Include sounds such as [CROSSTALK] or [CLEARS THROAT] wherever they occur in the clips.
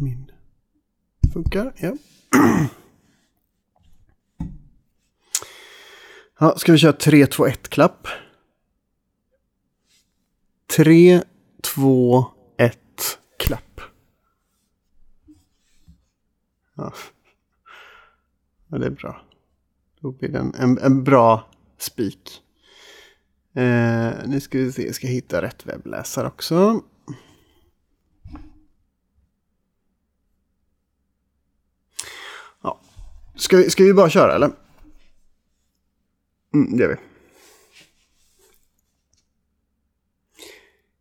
min funkar. Ja. [CLEARS THROAT] ja, ska vi köra 3, 2, 1 klapp? 3, 2, 1 klapp. Ja. ja, det är bra. Då blir det en, en, en bra spik. Eh, nu ska vi se, jag ska hitta rätt webbläsare också. Ska, vi, ska vi bara köra eller? Mm, det gör vi.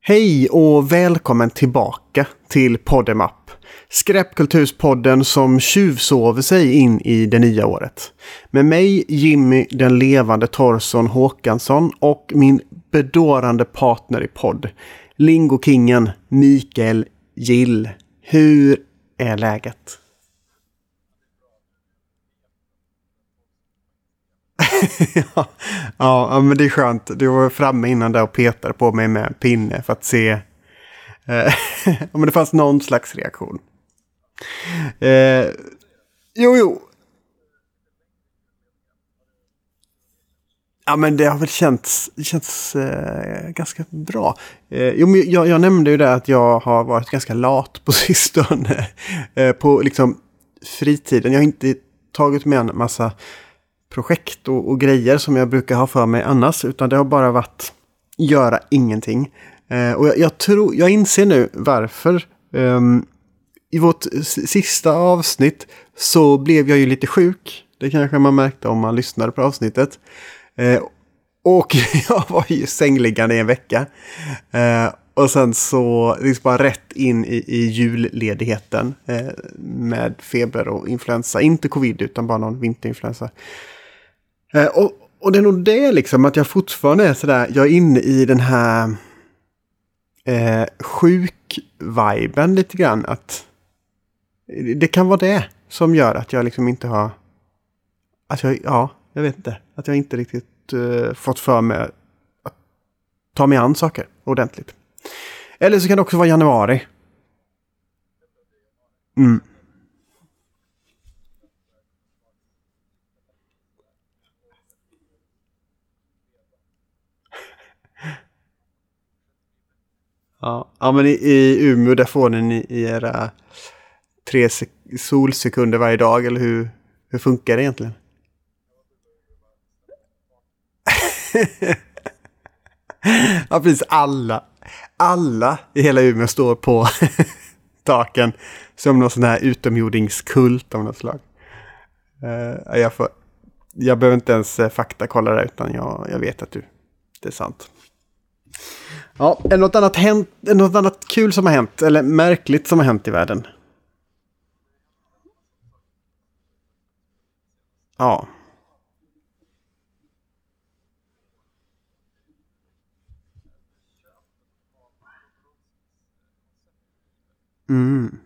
Hej och välkommen tillbaka till Poddemapp. Skräpkulturspodden som tjuvsover sig in i det nya året. Med mig Jimmy den levande Torson Håkansson och min bedårande partner i podd. Lingokingen Mikael Gill. Hur är läget? [LAUGHS] ja, ja, men det är skönt. Du var framme innan där och petade på mig med en pinne för att se eh, [LAUGHS] om det fanns någon slags reaktion. Eh, jo, jo. Ja, men det har väl känts, känts eh, ganska bra. Eh, jo, men jag, jag, nämnde ju det att jag har varit ganska lat på [LAUGHS] sistone. Eh, på liksom fritiden. Jag har inte tagit med en massa projekt och, och, grejer som jag brukar ha för mig annars. Utan det har bara varit göra ingenting. Eh, och jag, jag, tror, jag inser nu varför. Um, I vårt sista avsnitt så blev jag ju lite sjuk. Det kanske man märkte om man lyssnade på avsnittet. Eh, och [LAUGHS] jag var ju sängliggande i en vecka. Eh, och sen så liksom bara rätt in i, i julledigheten eh, med feber och influensa. Inte covid utan bara någon vinterinfluensa. Eh, och, och det är nog det liksom att jag fortfarande är sådär, jag är inne i den här eh, sjuk-viben lite grann. Att det kan vara det som gör att jag liksom inte har... Att jag, ja, jag vet inte. Att jag inte riktigt eh, fått för mig att ta mig an saker ordentligt. Eller så kan det också vara januari. Mm. Ja, ja men i, i Umeå där får ni i era tre solsekunder varje dag, eller hur, hur funkar det egentligen? [LAUGHS] ja, precis. Alla, alla i hela Umeå står på [LAUGHS] taken som någon sån här utomjordingskult av något slag. Uh, jag, får, jag behöver inte ens eh, faktakolla det, utan jag, jag vet att du, det är sant. Ja, är något annat, hänt, är något annat kul som har hänt? Eller märkligt som har hänt i världen? Ja. Mm.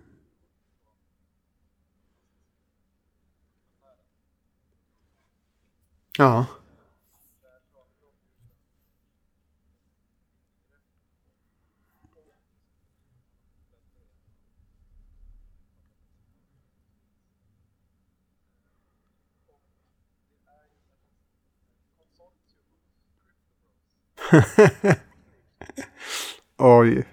Ja. [LAUGHS] Oj.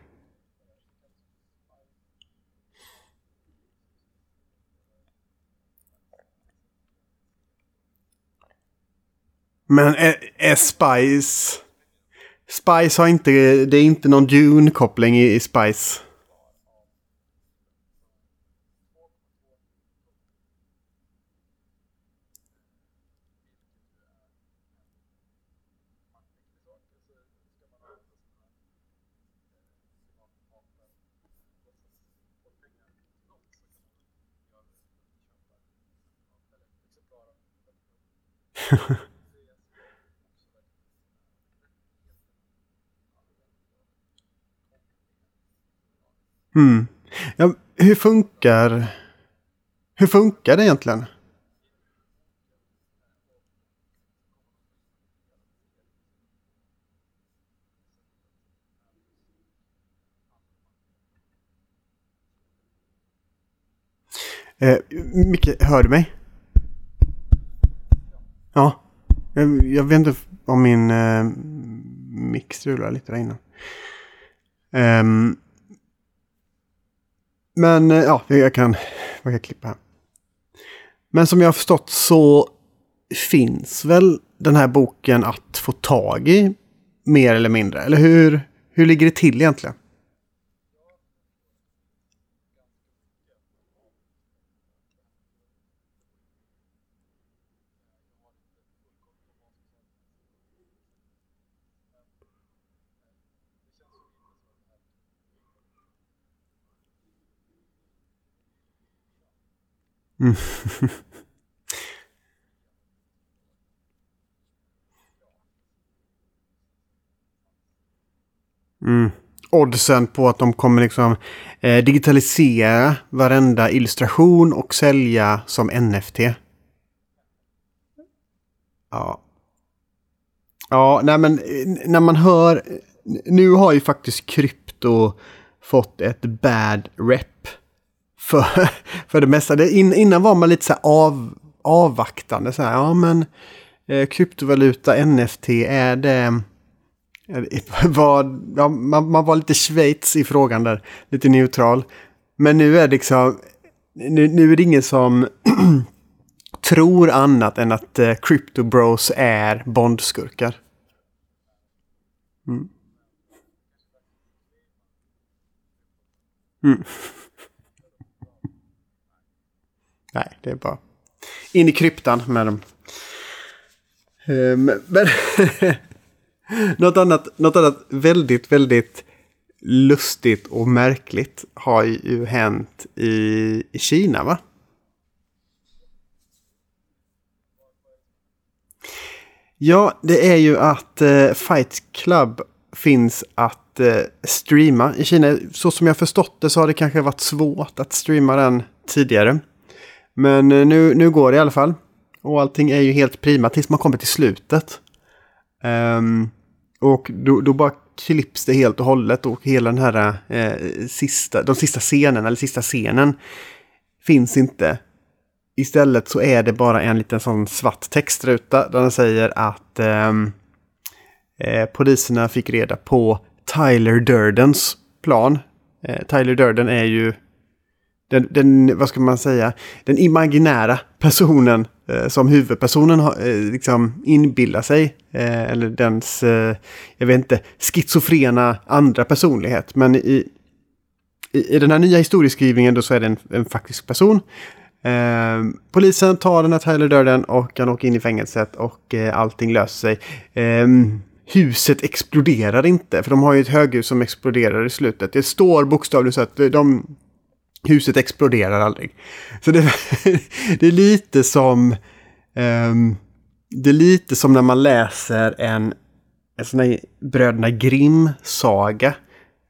Men är, är Spice... Spice har inte... Det är inte någon Dune-koppling i, i Spice. [LAUGHS] mm. ja, hur funkar... Hur funkar det egentligen? Eh, Micke, hör du mig? Ja. Jag, jag vet inte om min eh, mick strular lite där innan. Um, ehm, men eh, ja, jag kan, jag kan klippa här. Men som jag har förstått så finns väl den här boken att få tag i mer eller mindre? Eller hur, hur ligger det till egentligen? Mm. Mm. Oddsen på att de kommer liksom eh, digitalisera varenda illustration och sälja som NFT. Ja. Ja, nej men eh, när man hör... Nu har ju faktiskt krypto fått ett bad rep. För, [LAUGHS] för det mesta. Det, in, innan var man lite så här av, avvaktande. Så här, ja men eh, kryptovaluta, NFT, är det [LAUGHS] var, ja, man, man, var lite Schweiz i frågan där. Lite neutral. Men nu är det liksom... Nu, nu är det ingen som [CLEARS THROAT] tror annat än att eh, Crypto Bros är bondskurkar. Mm. Mm. Nej, det är bara in i kryptan med dem. Um, men [LAUGHS] något, annat, något annat väldigt, väldigt lustigt och märkligt har ju hänt i, i Kina va? Ja, det är ju att eh, Fight Club finns att eh, streama i Kina. Så som jag förstått det så har det kanske varit svårt att streama den tidigare. Men eh, nu, nu går det i alla fall. Och allting är ju helt prima tills man kommer till slutet. Um, och då, då bara klipps det helt och hållet och hela den här eh, sista, de sista scenen, eller sista scenen, finns inte. Istället så är det bara en liten sån svart textruta där den säger att eh, eh, poliserna fick reda på Tyler Durdens plan. Eh, Tyler Durden är ju den, den, vad ska man säga, den imaginära personen eh, som huvudpersonen ha, eh, liksom inbillar sig. Eh, eller dens, eh, jag vet inte, schizofrena andra personlighet. Men i, i, i den här nya historieskrivningen då så är det en, en faktisk person. Eh, polisen tar den här Tyler Durden och han åker in i fängelset och eh, allting löser sig. Ehm, huset exploderar inte, för de har ju ett höghus som exploderar i slutet. Det står bokstavligt så att de Huset exploderar aldrig. Så det, [LAUGHS] det är lite som... Um, det är lite som när man läser en, en sån här Bröderna Grimm-saga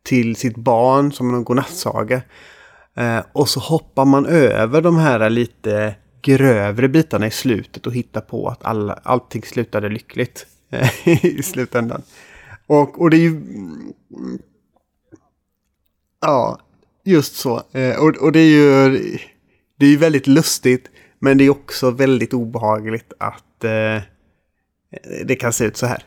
till sitt barn som en godnattsaga. Uh, och så hoppar man över de här lite grövre bitarna i slutet och hittar på att alla, allting slutade lyckligt eh, [LAUGHS] i slutändan. Och, och det är ju... Mm, ja, Just så. Eh, och, och det är ju det är väldigt lustigt. Men det är också väldigt obehagligt att eh, det kan se ut så här.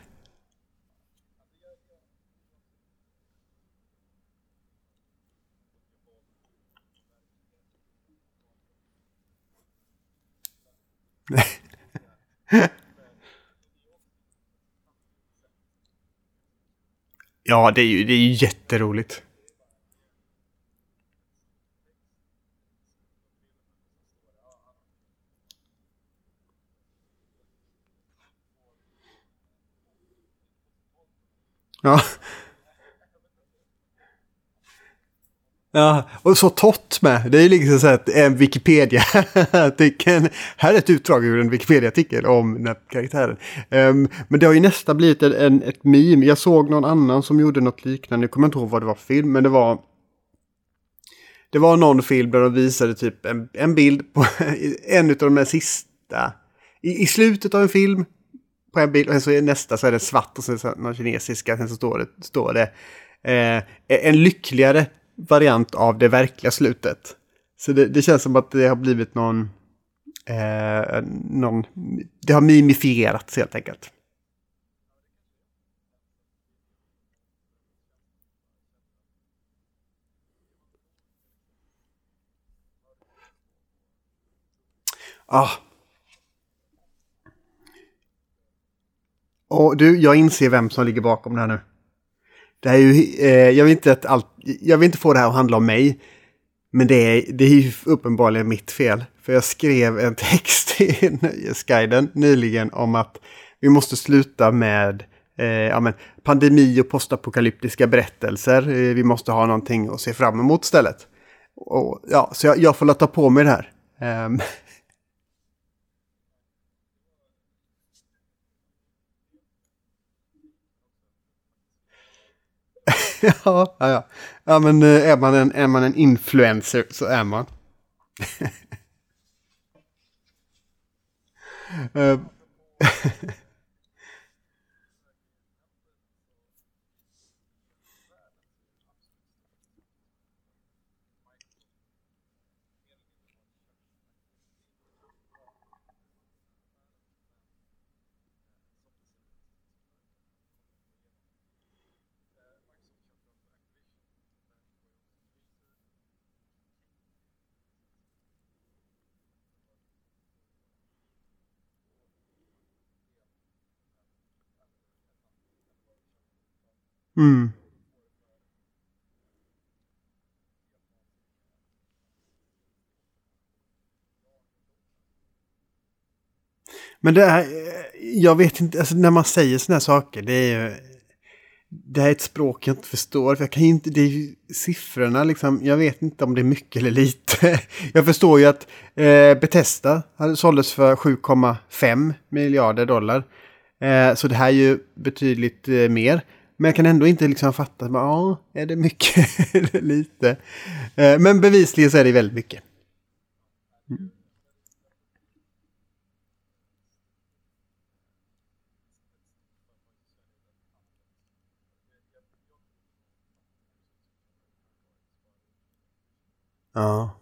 [LAUGHS] ja, det är ju det är jätteroligt. Ja. Ja, och så torrt med. Det är liksom så att en Wikipedia-artikel. Här är ett utdrag ur en Wikipedia-artikel om den här karaktären. Um, ehm, men det har ju nästan blivit en, en, ett meme. Jag såg någon annan som gjorde något liknande. Jag kommer inte ihåg vad det var för film, men det var... Det var någon film där de visade typ en, en bild på [LAUGHS] en av de här sista... I, I slutet av en film på en bild och så är nästa så är det svart och så är det någon kinesiska. Sen så står det, står det eh, en lyckligare variant av det verkliga slutet. Så det, det, känns som att det har blivit någon, eh, någon... Det har mimifierats helt enkelt. Ah. Och du, jag inser vem som ligger bakom det här nu. Det här är ju, eh, jag, vill inte att allt, jag vill inte få det här att handla om mig. Men det är, det är ju uppenbarligen mitt fel. För jag skrev en [LAUGHS] text i Nöjesguiden nyligen om att vi måste sluta med eh, ja, men, pandemi och postapokalyptiska berättelser. Eh, vi måste ha någonting att se fram emot istället. Och, ja, så jag, jag får låta på mig det här. Um, [LAUGHS] ja, ja, ja. Men eh, är man en, är man en influencer så är man. [LAUGHS] Eh, [LAUGHS] Mm. Men det är, eh, jag vet inte, alltså när man säger sådana här saker, det är ju, det här är ett språk jag inte förstår. För jag kan inte, det är ju siffrorna liksom, jag vet inte om det är mycket eller lite. [LAUGHS] Jag förstår ju att eh, Bethesda såldes för 7,5 miljarder dollar. Eh, så det här är ju betydligt eh, mer. Men jag kan ändå inte liksom fatta, ja, är det mycket [LAUGHS] eller lite? Eh, men bevisligen så är det väldigt mycket. Mm. Ja.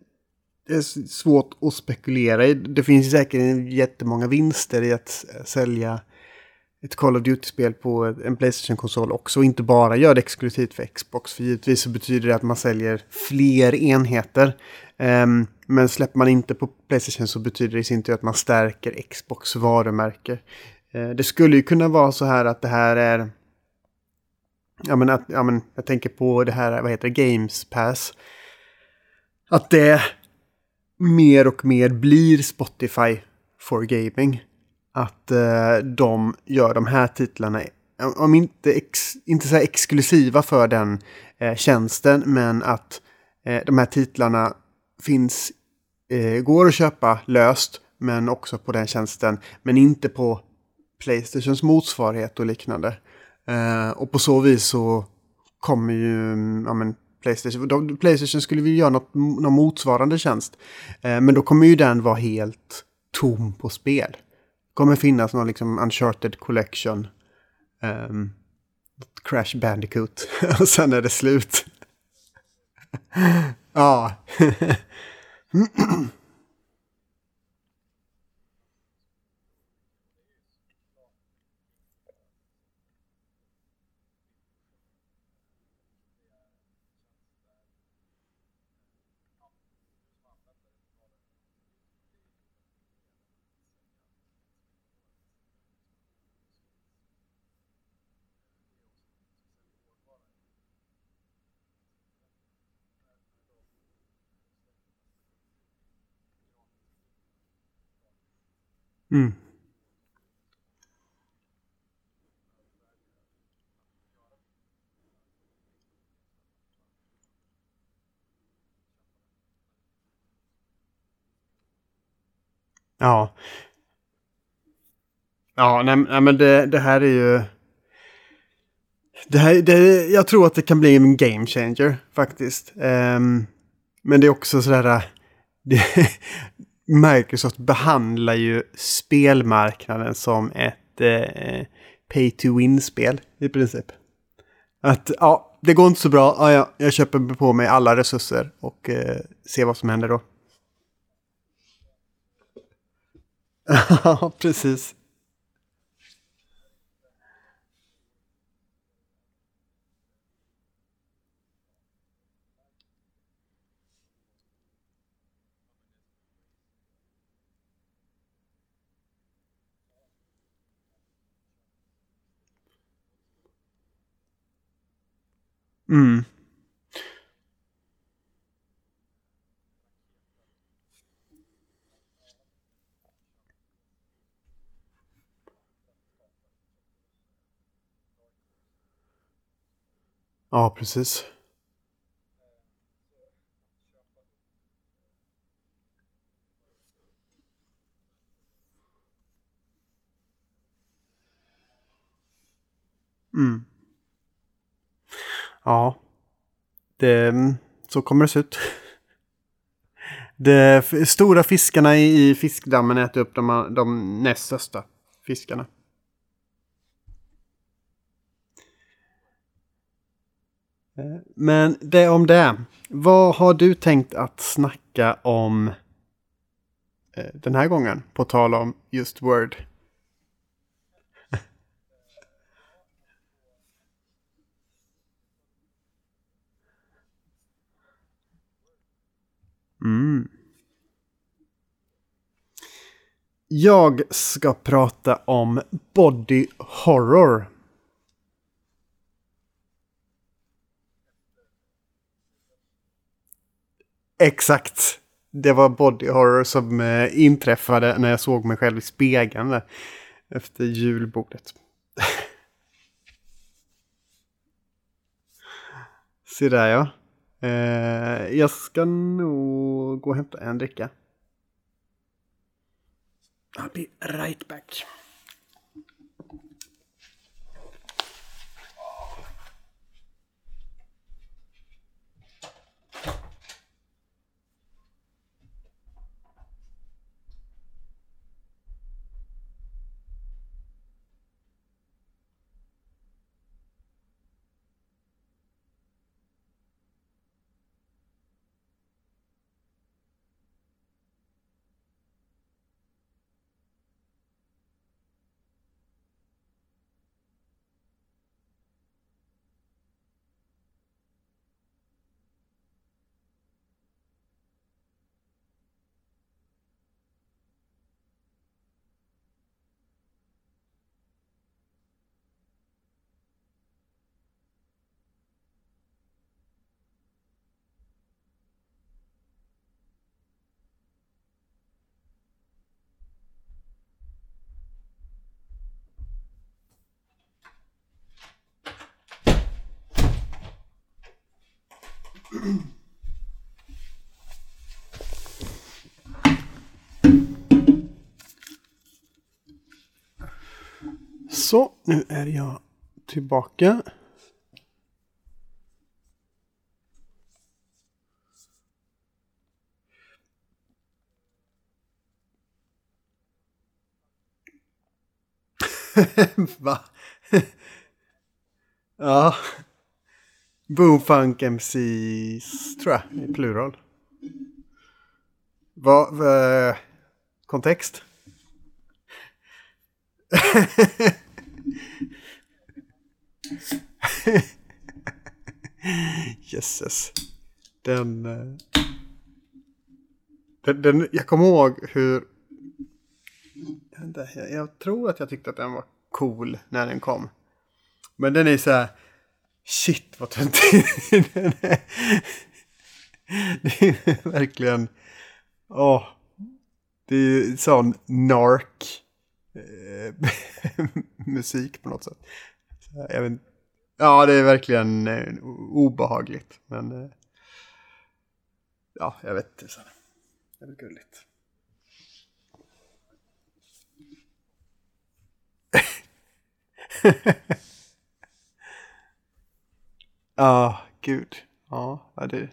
det är svårt att spekulera i. Det finns säkert jättemånga vinster i att sälja ett Call of Duty-spel på en Playstation-konsol också. Och inte bara göra det exklusivt för Xbox. För givetvis så betyder det att man säljer fler enheter. Um, men släpper man inte på Playstation så betyder det i sin tur att man stärker Xbox varumärke. Uh, det skulle ju kunna vara så här att det här är... Ja men, att, ja men jag tänker på det här, vad heter det, Games Pass. Att det mer och mer blir Spotify for gaming. Att eh, de gör de här titlarna, eh, om inte, ex, inte så exklusiva för den eh, tjänsten, men att eh, de här titlarna finns, eh, går att köpa löst, men också på den tjänsten, men inte på Playstations motsvarighet och liknande. Eh, och på så vis så kommer ju mm, ja, men, Playstation. Playstation skulle vilja göra något, någon motsvarande tjänst. Eh, men då kommer ju den vara helt tom på spel. Det kommer finnas någon liksom Uncharted Collection. Um, Crash Bandicoot. [LAUGHS] och sen är det slut. [LAUGHS] ja. [CLEARS THROAT] Mm. Ja. Ja, nej, nej men det, det här är ju... Det här, det, jag tror att det kan bli en game changer faktiskt. Um, men det är också sådär... [LAUGHS] Det, Microsoft behandlar ju spelmarknaden som ett eh, pay to win-spel i princip. Att ja, det går inte så bra. Ja, ja, jag köper på mig alla resurser och eh, ser vad som händer då. [LAUGHS] Ja, precis. Mm. Ja, precis. Mm. Ja. Det, mm, så kommer det se ut. [LAUGHS] De stora fiskarna i fiskdammen äter upp de, de näst största fiskarna. Men det om det. Vad har du tänkt att snacka om eh, den här gången? På tal om just Word. Mm. Jag ska prata om body horror. Exakt. Det var body horror som eh, inträffade när jag såg mig själv i spegeln där, efter julbordet. [LAUGHS] Se där ja. Eh, jag ska nog gå och hämta en dricka. I'll be right back. Så, nu är jag tillbaka. [LAUGHS] Va? [LAUGHS] ja. Boomfunk MCs tror jag, i plural. Vad... Va, kontext? Jösses. Den, eh, den, den... Jag kommer ihåg hur... Jag, jag tror att jag tyckte att den var cool när den kom. Men den är så här... Shit vad töntig den är. Det är verkligen... Åh. Det är ju sån nark eh, [LAUGHS] musik på något sätt. Jag vet, ja, det är verkligen eh, obehagligt. Men eh, ja, jag vet inte. Det är väl gulligt. [LAUGHS] Ja, oh, gud. Ja, ja det...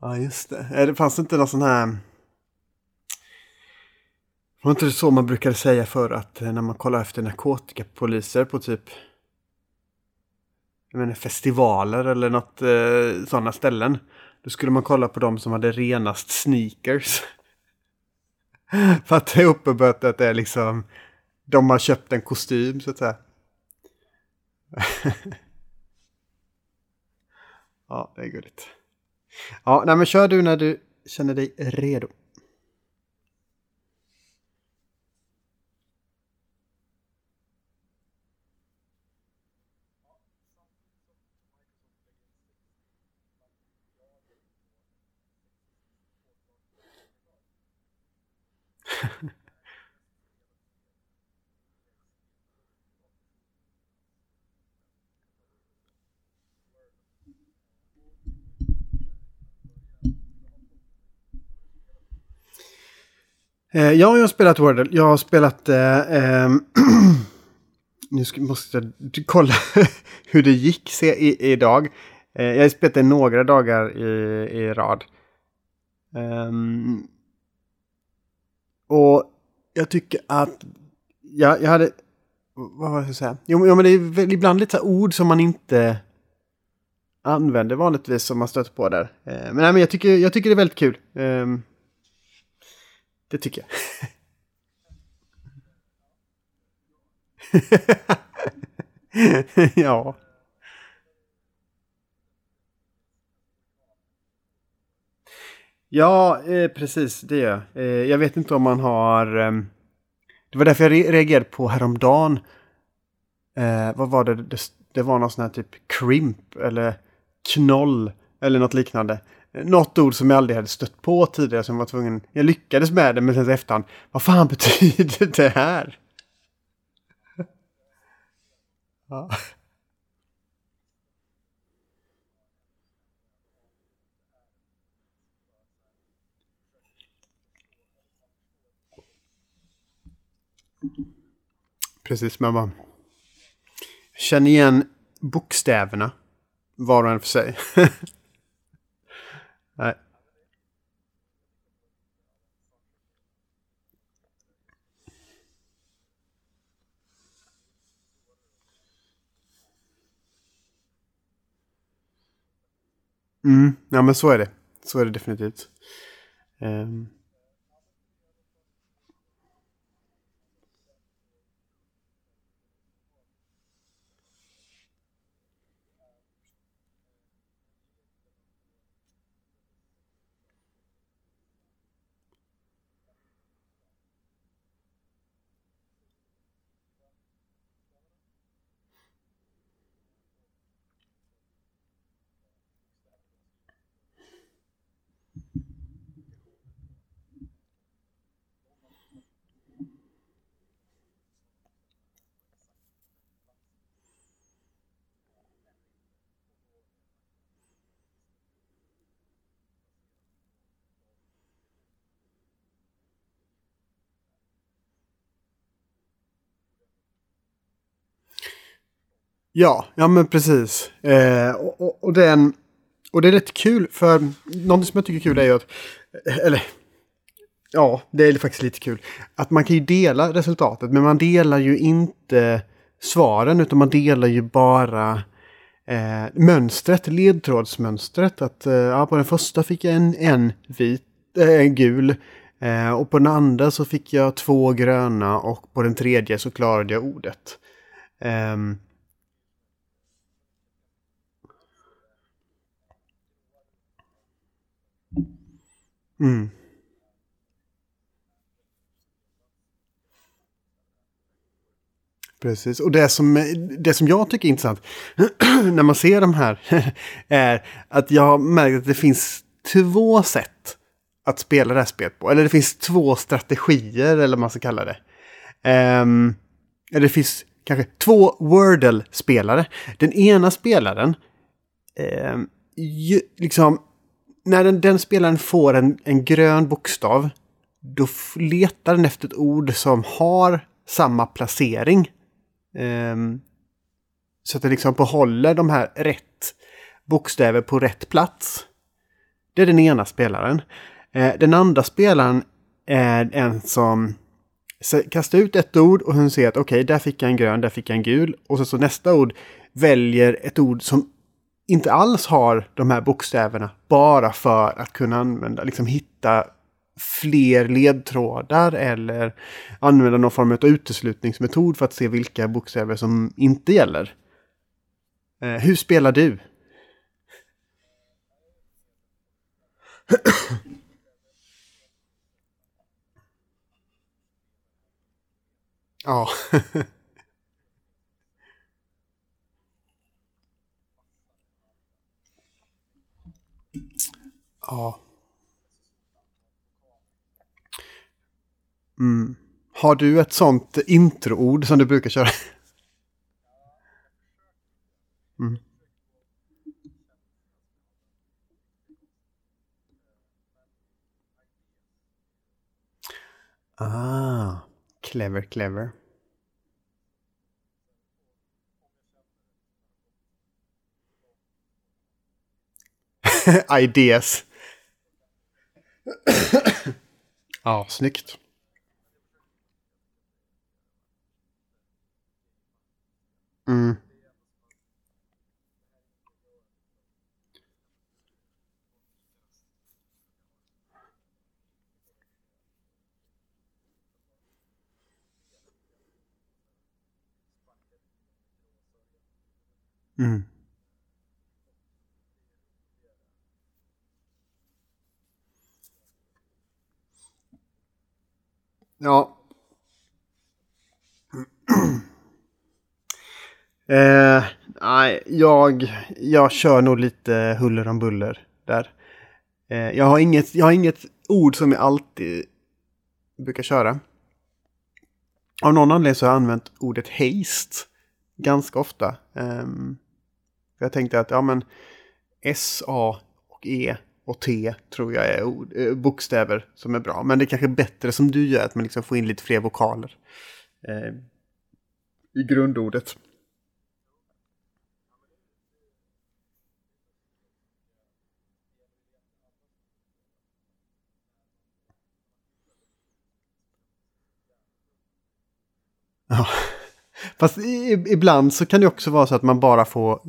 Ja, just det. Det fanns inte någon sån här... Var inte det så man brukade säga för att när man kollar efter narkotikapoliser på typ jag menar, festivaler eller något eh, sådana ställen. Då skulle man kolla på de som hade renast sneakers. [LAUGHS] för att det är uppenbart att det är liksom de har köpt en kostym så att säga. [LAUGHS] ja, det är gulligt. Ja, nej men kör du när du känner dig redo. Eh, ja, jag har spelat Wordle. Jag har spelat... Eh, eh, [CLEARS THROAT] nu ska, måste jag kolla [LAUGHS] hur det gick se, i, idag. Eh, jag har spelat det några dagar i, i rad. Um, och jag tycker att... Ja, jag hade... Vad var det jag säga? Jo, jo, men det är väl ibland lite ord som man inte använder vanligtvis som man stöter på där. Eh, men, nej, men jag, tycker, jag tycker det är väldigt kul. Um, det tycker jag. [LAUGHS] ja. Ja, eh, precis. Det gör jag. Eh, jag vet inte om man har... Eh, det var därför jag reagerade på häromdagen. Eh, vad var det? det? Det var någon sån här typ crimp eller knoll eller något liknande något ord som jag aldrig hade stött på tidigare som var tvungen... Jag lyckades med det men sen efterhand, vad fan betyder det här? ja. Precis, men bara... Känn igen bokstäverna var och en för sig. [LAUGHS] Nej. Mm, ja men så är det. Så är det definitivt. Um. Ja, ja men precis. Eh, och, och, och, det är och det är rätt kul för någonting som jag tycker är kul är ju att, eller ja, det är faktiskt lite kul, att man kan ju dela resultatet men man delar ju inte svaren utan man delar ju bara eh, mönstret, ledtrådsmönstret. Att eh, ja, på den första fick jag en, en vit, eh, en gul eh, och på den andra så fick jag två gröna och på den tredje så klarade jag ordet. Um, Mm. Precis, och det som, det som jag tycker är intressant [CLEARS THROAT] när man ser de här [LAUGHS] är att jag har märkt att det finns två sätt att spela det här spelet på. Eller det finns två strategier, eller vad man ska kalla det. Um, eller det finns kanske två Wordle-spelare. Den ena spelaren, um, ju, liksom, när den, den spelaren får en, en grön bokstav, då letar den efter ett ord som har samma placering. Um, så att den liksom behåller de här rätt bokstäver på rätt plats. Det är den ena spelaren. Eh, den andra spelaren är en som kastar ut ett ord och hon ser att okej, okay, där fick jag en grön, där fick jag en gul. Och så, så nästa ord väljer ett ord som inte alls har de här bokstäverna bara för att kunna använda, liksom hitta fler ledtrådar eller använda någon form av uteslutningsmetod för att se vilka bokstäver som inte gäller. Eh, hur spelar du? [CLEARS THROAT] ja. [LAUGHS] ja. Mm. Har du ett sånt introord som du brukar köra? Mm. Ah, clever, clever. [LAUGHS] Ideas. [CLEARS THROAT] ja, snyggt. Mm. Mm. Ja. [CLEARS THROAT] eh, nej, jag, jag kör nog lite huller om buller där. Eh, jag, har inget, jag har inget ord som jag alltid brukar köra. Av någon anledning så har jag använt ordet haste ganska ofta. Um, jag tänkte att ja men S, A och E och T tror jag är ord, eh, bokstäver som är bra. Men det är kanske bättre som du gör, att man liksom får in lite fler vokaler eh, i grundordet. Ja. Fast ibland så kan det också vara så att man bara får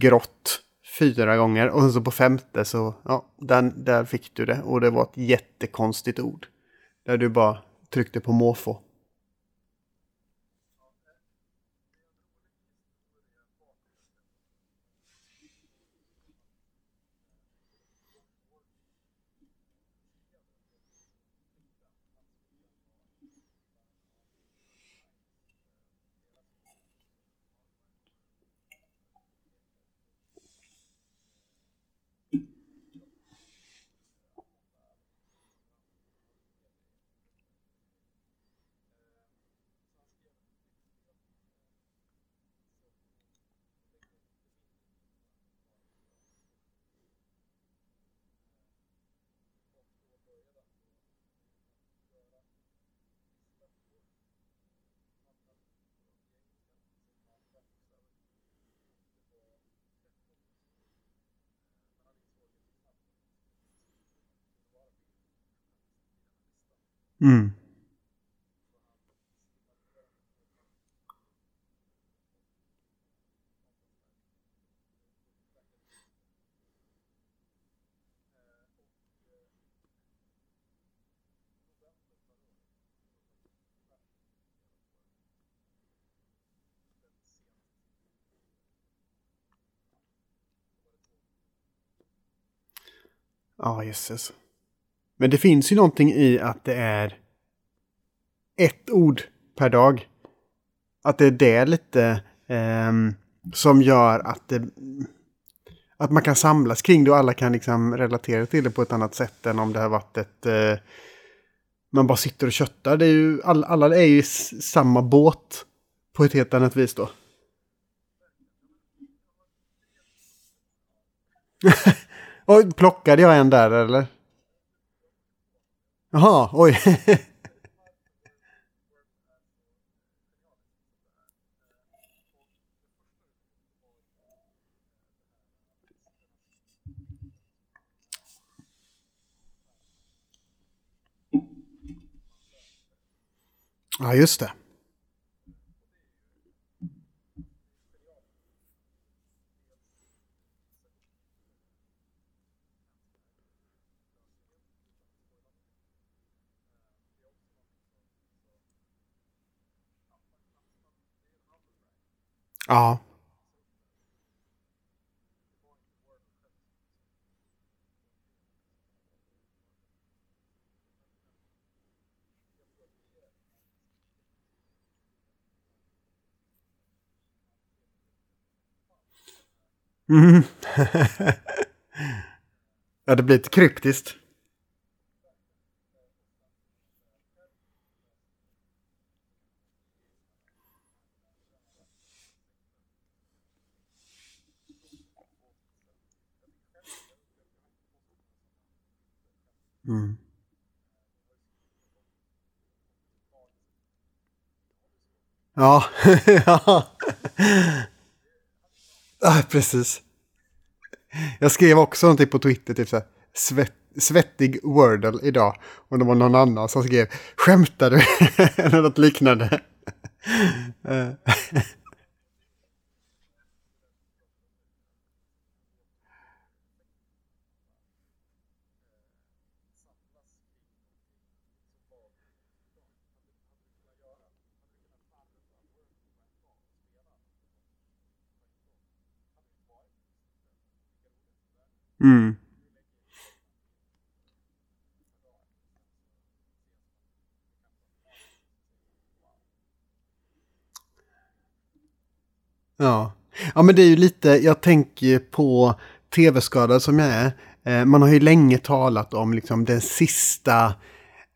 grått fyra gånger och så på femte så, ja, den, där fick du det. Och det var ett jättekonstigt ord. Där du bara tryckte på måfå. Mm. Ja, oh, jösses. Men det finns ju någonting i att det är ett ord per dag. Att det är det lite eh, som gör att det, att man kan samlas kring det och alla kan liksom relatera till det på ett annat sätt än om det har varit ett... Eh, man bara sitter och köttar. Det är ju, all, alla är ju i samma båt på ett helt annat vis då. [LAUGHS] oj, plockade jag en där eller? Jaha, oj. Ja, just det. Ja. Mm. [LAUGHS] ja, det blir lite kryptiskt. Mm. Ja, [LAUGHS] ja. ah, precis. Jag skrev också någonting på Twitter, typ så här, svett, svettig Wordle idag. Och det var någon annan som skrev, skämtar du? [LAUGHS] Eller något liknande. Eh. Mm. Ja. ja, men det är ju lite, jag tänker på tv-skadad som jag är. Eh, man har ju länge talat om liksom den sista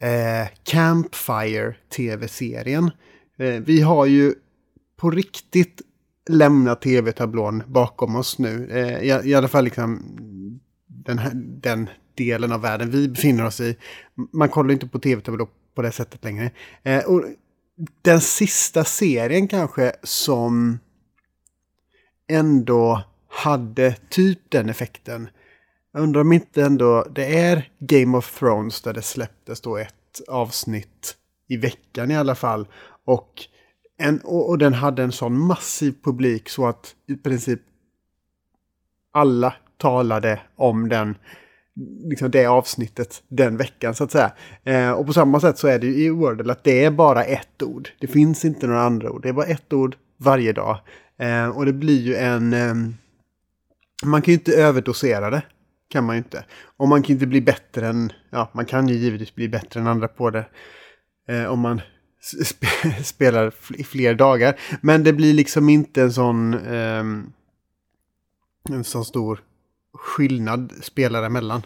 eh, Campfire tv-serien. Eh, vi har ju på riktigt lämna tv-tablån bakom oss nu. Eh, i, I alla fall liksom den, här, den delen av världen vi befinner oss i. Man kollar inte på tv-tablå på det sättet längre. Eh, och den sista serien kanske som ändå hade typ den effekten. Jag undrar om inte ändå det är Game of Thrones där det släpptes då ett avsnitt i veckan i alla fall. Och, en, och, och den hade en sån massiv publik så att i princip alla talade om den, liksom det avsnittet den veckan så att säga. Eh, och på samma sätt så är det ju i Wordle att det är bara ett ord. Det finns inte några andra ord. Det är bara ett ord varje dag. Eh, och det blir ju en... Eh, man kan ju inte överdosera det. Kan man ju inte. Och man kan inte bli bättre än... Ja, man kan ju givetvis bli bättre än andra på det. Eh, om man sp [LAUGHS] spelar i fler dagar. Men det blir liksom inte en sån... Ehm, en sån stor skillnad spelare emellan.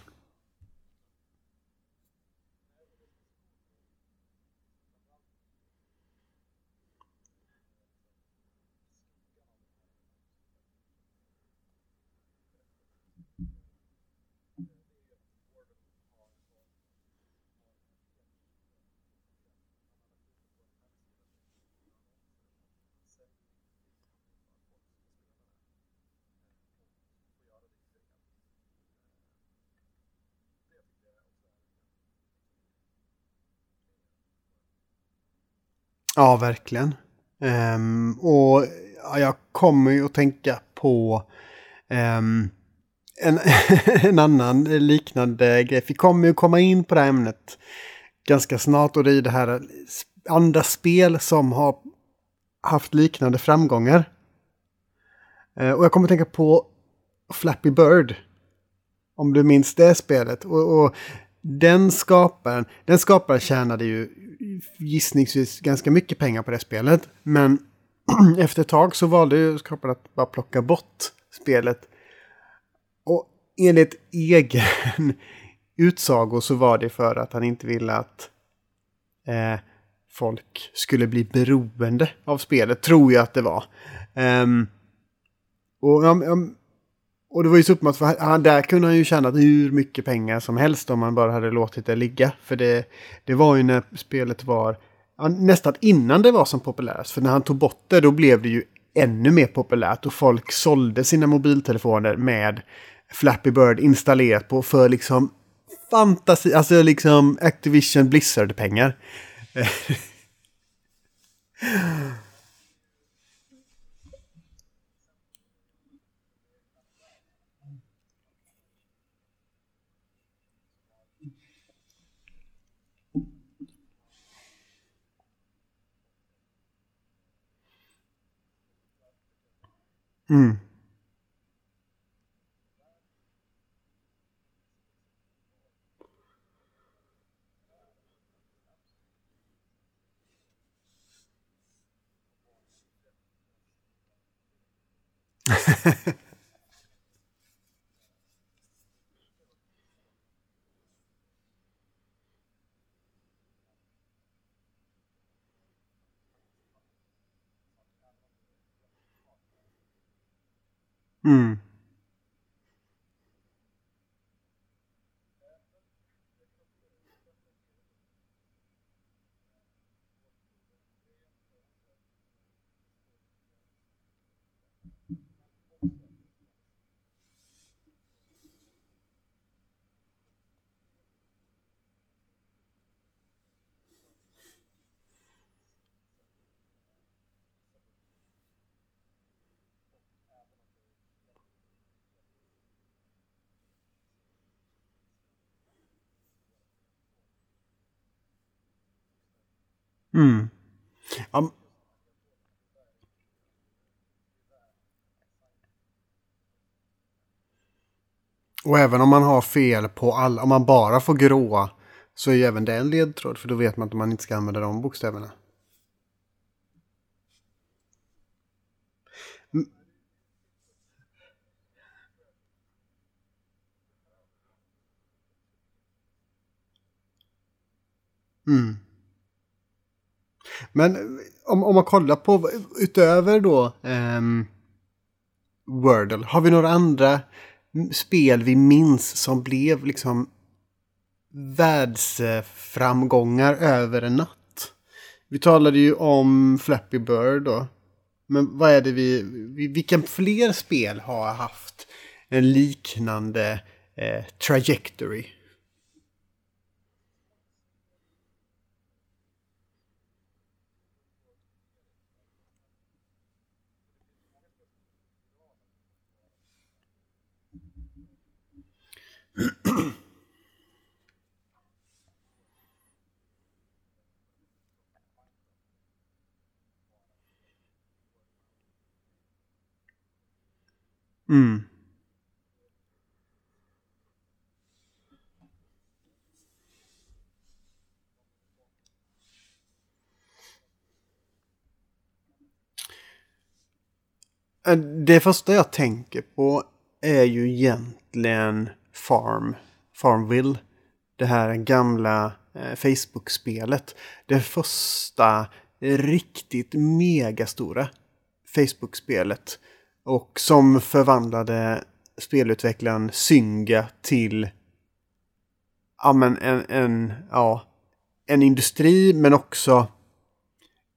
Ja, verkligen. Um, och ja, jag kommer ju att tänka på um, en, [LAUGHS] en annan liknande grej. Vi kommer ju komma in på det här ämnet ganska snart och det är det här andra spel som har haft liknande framgångar. Uh, och jag kommer att tänka på Flappy Bird. Om du minns det spelet. Och, och den skaparen, den skaparen tjänade ju gissningsvis ganska mycket pengar på det spelet. Men [CLEARS THROAT] efter ett tag så valde ju skaparen att bara plocka bort spelet. Och enligt egen [LAUGHS] utsago så var det för att han inte ville att eh, folk skulle bli beroende av spelet, tror jag att det var. Um, och, um, och det var ju så uppenbart, för han, där kunde han ju tjänat hur mycket pengar som helst om man bara hade låtit det ligga. För det, det var ju när spelet var nästan innan det var som populärast. För när han tog bort det då blev det ju ännu mer populärt och folk sålde sina mobiltelefoner med Flappy Bird installerat på för liksom fantasi, alltså liksom Activision Blizzard-pengar. [LAUGHS] Mm. Mm. Mm. Ja, och även om man har fel på alla, om man bara får gråa så är ju även det en ledtråd för då vet man att man inte ska använda de bokstäverna. Mm. mm. Men eh, om, om man kollar på utöver då um, Wordle, har vi några andra spel vi minns som blev liksom världsframgångar över en natt? Vi talade ju om Flappy Bird då. Men vad är det vi, vilka fler spel har haft en liknande eh, trajectory? [CLEARS THROAT] Mm. Äh, det första jag tänker på är ju egentligen Farm, Farmville. Det här gamla eh, Facebook-spelet. Det första riktigt megastora Facebook-spelet. Och som förvandlade spelutvecklaren Synga till ja, men en, en, ja, en industri men också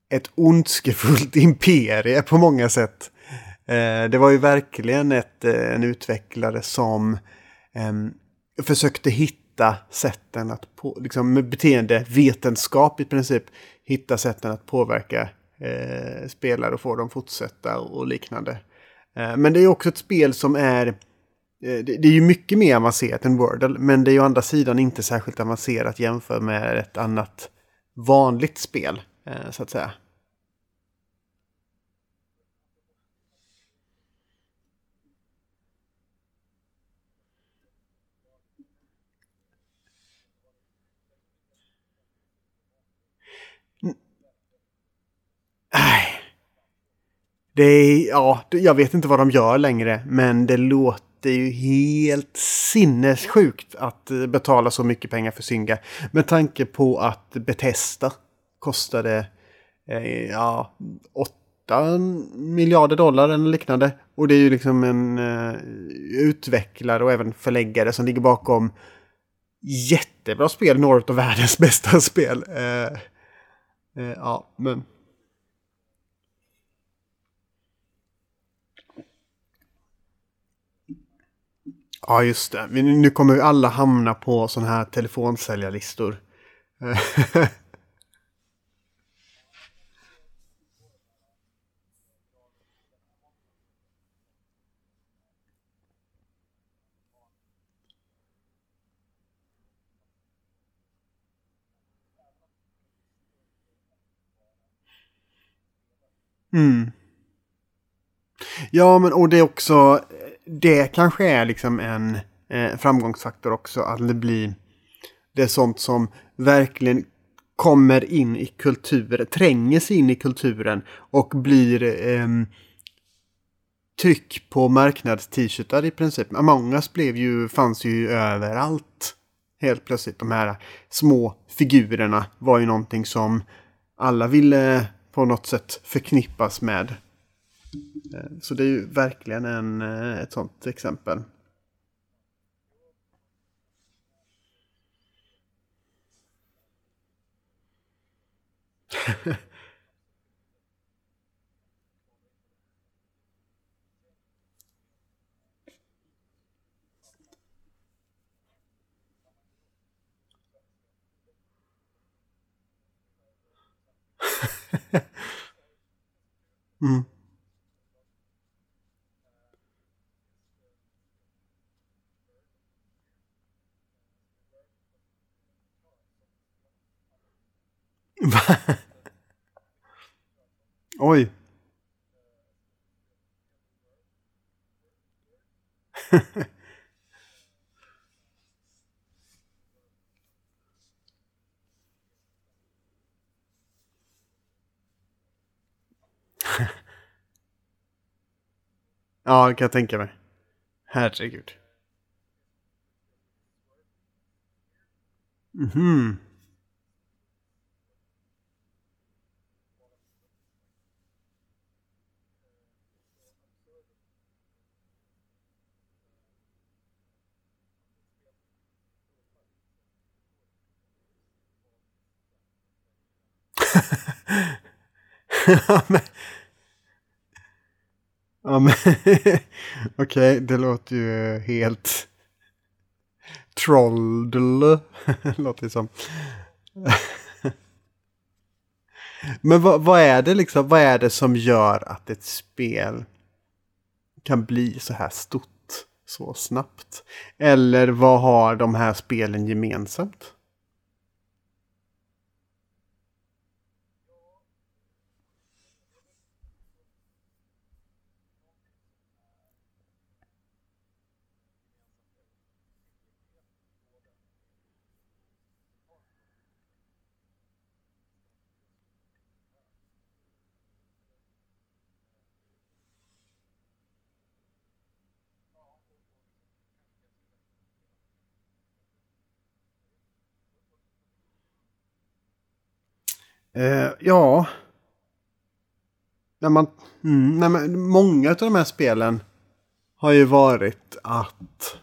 ett ondskefullt [LAUGHS] imperie på många sätt. Eh, det var ju verkligen ett, eh, en utvecklare som eh, försökte hitta sätten att, på, liksom med beteendevetenskap i princip, hitta sätten att påverka eh, spelare och få dem fortsätta och liknande. Eh, men det är också ett spel som är eh, det är ju mycket mer avancerat än Wordle, men det är ju å andra sidan inte särskilt avancerat jämfört med ett annat vanligt spel, eh, så att säga. Det är, ja, jag vet inte vad de gör längre, men det låter ju helt sinnessjukt att eh, betala så mycket pengar för Synga. Med tanke på att Bethesda kostade eh, ja, 8 miljarder dollar eller liknande. Och det är ju liksom en eh, utvecklare och även förläggare som ligger bakom jättebra spel, några av världens [LAUGHS] bästa spel. Eh, eh, ja, men... Ja, just det. Nu kommer vi alla hamna på sådana här telefonsäljarlistor. [LAUGHS] Mm. Ja, men och det är också, det kanske är liksom en eh, framgångsfaktor också, att det blir, det är sånt som verkligen kommer in i kulturen, tränger sig in i kulturen och blir eh, tryck på marknads-t-shirtar i princip. Among us blev ju, fanns ju överallt. Helt plötsligt. De här små figurerna var ju någonting som alla ville på något sätt förknippas med. Eh, så det är ju verkligen en, eh, ett sånt exempel. [LAUGHS] mm. [LAUGHS] Oj. [LAUGHS] ja, det kan jag tänka mig. Herregud. Mhm. Mm men... Ja, men... [LAUGHS] Okej, okay, det låter ju helt... Trolldl. [LAUGHS] låter det som. [LAUGHS] men vad, vad, är det liksom? Vad är det som gör att ett spel kan bli så här stort så snabbt? Eller vad har de här spelen gemensamt? Eh, ja. När man, mm, när man, många av de här spelen har ju varit att,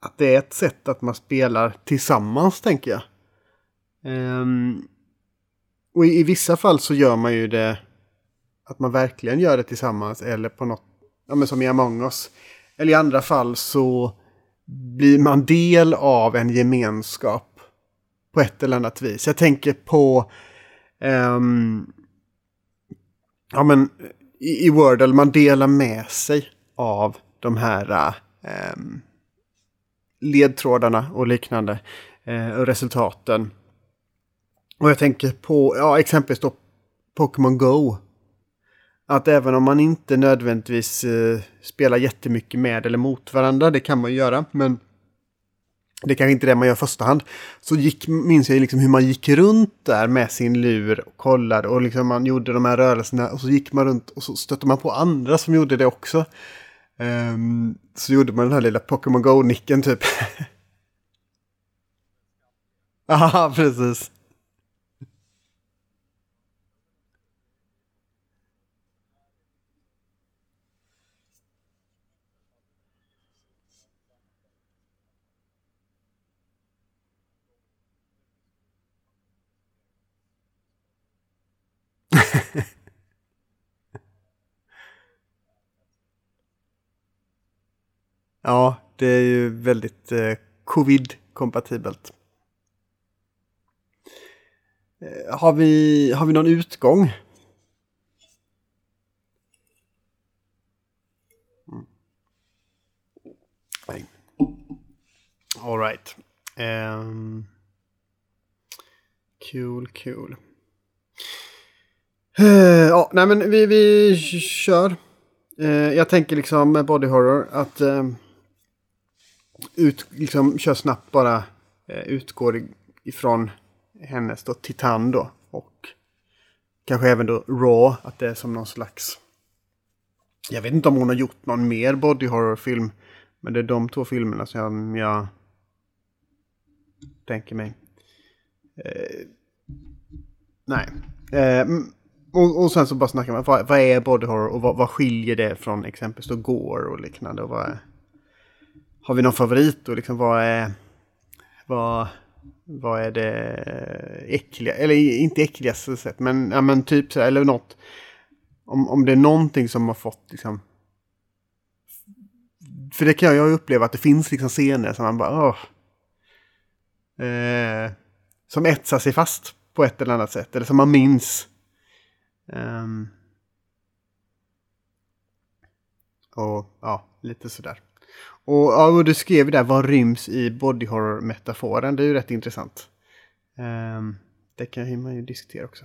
att det är ett sätt att man spelar tillsammans, tänker jag. Um, och i, i, vissa fall så gör man ju det att man verkligen gör det tillsammans eller på något, ja men som i Among us. Eller i andra fall så blir man del av en gemenskap på ett eller annat vis. Jag tänker på um, ja, men, i, i Wordle, man delar med sig av de här um, ledtrådarna och liknande uh, och resultaten. Och jag tänker på, ja exempelvis då Pokémon Go. Att även om man inte nödvändigtvis uh, spelar jättemycket med eller mot varandra, det kan man ju göra, men det är kanske inte är det man gör i första hand. Så gick, minns jag liksom hur man gick runt där med sin lur och kollade och liksom man gjorde de här rörelserna och så gick man runt och så stötte man på andra som gjorde det också. Um, så gjorde man den här lilla Pokémon Go-nicken typ. [LAUGHS] Ja, precis. Ja, det är ju väldigt eh, covid-kompatibelt. Eh, har vi, har vi någon utgång? Mm. Nej. All right. Um, cool, cool. Uh, ja, nej men vi, vi kör. Uh, jag tänker liksom body horror att uh, ut, liksom, kör snabbt bara eh, utgår ifrån hennes då Titan då. Och kanske även då Raw, att det är som någon slags... Jag vet inte om hon har gjort någon mer body horror-film. Men det är de två filmerna som jag tänker mig. Eh, nej. Eh, och, och, sen så bara snackar man, vad, vad är body horror och vad, vad skiljer det från exempelvis då Gore och liknande? Och vad är, har vi någon favorit och liksom vad är... Vad, vad är det äckliga, eller inte äckligaste sätt, men, ja, men typ så, här. eller något. Om, om det är någonting som har fått liksom... För det kan jag ju uppleva att det finns liksom scener som man bara... Åh, eh, som etsar sig fast på ett eller annat sätt, eller som man minns. Um, och ja, lite sådär. Och, ja, och du skrev där vad ryms i body horror-metaforen. Det är ju rätt intressant. Um, det kan man ju diskutera också.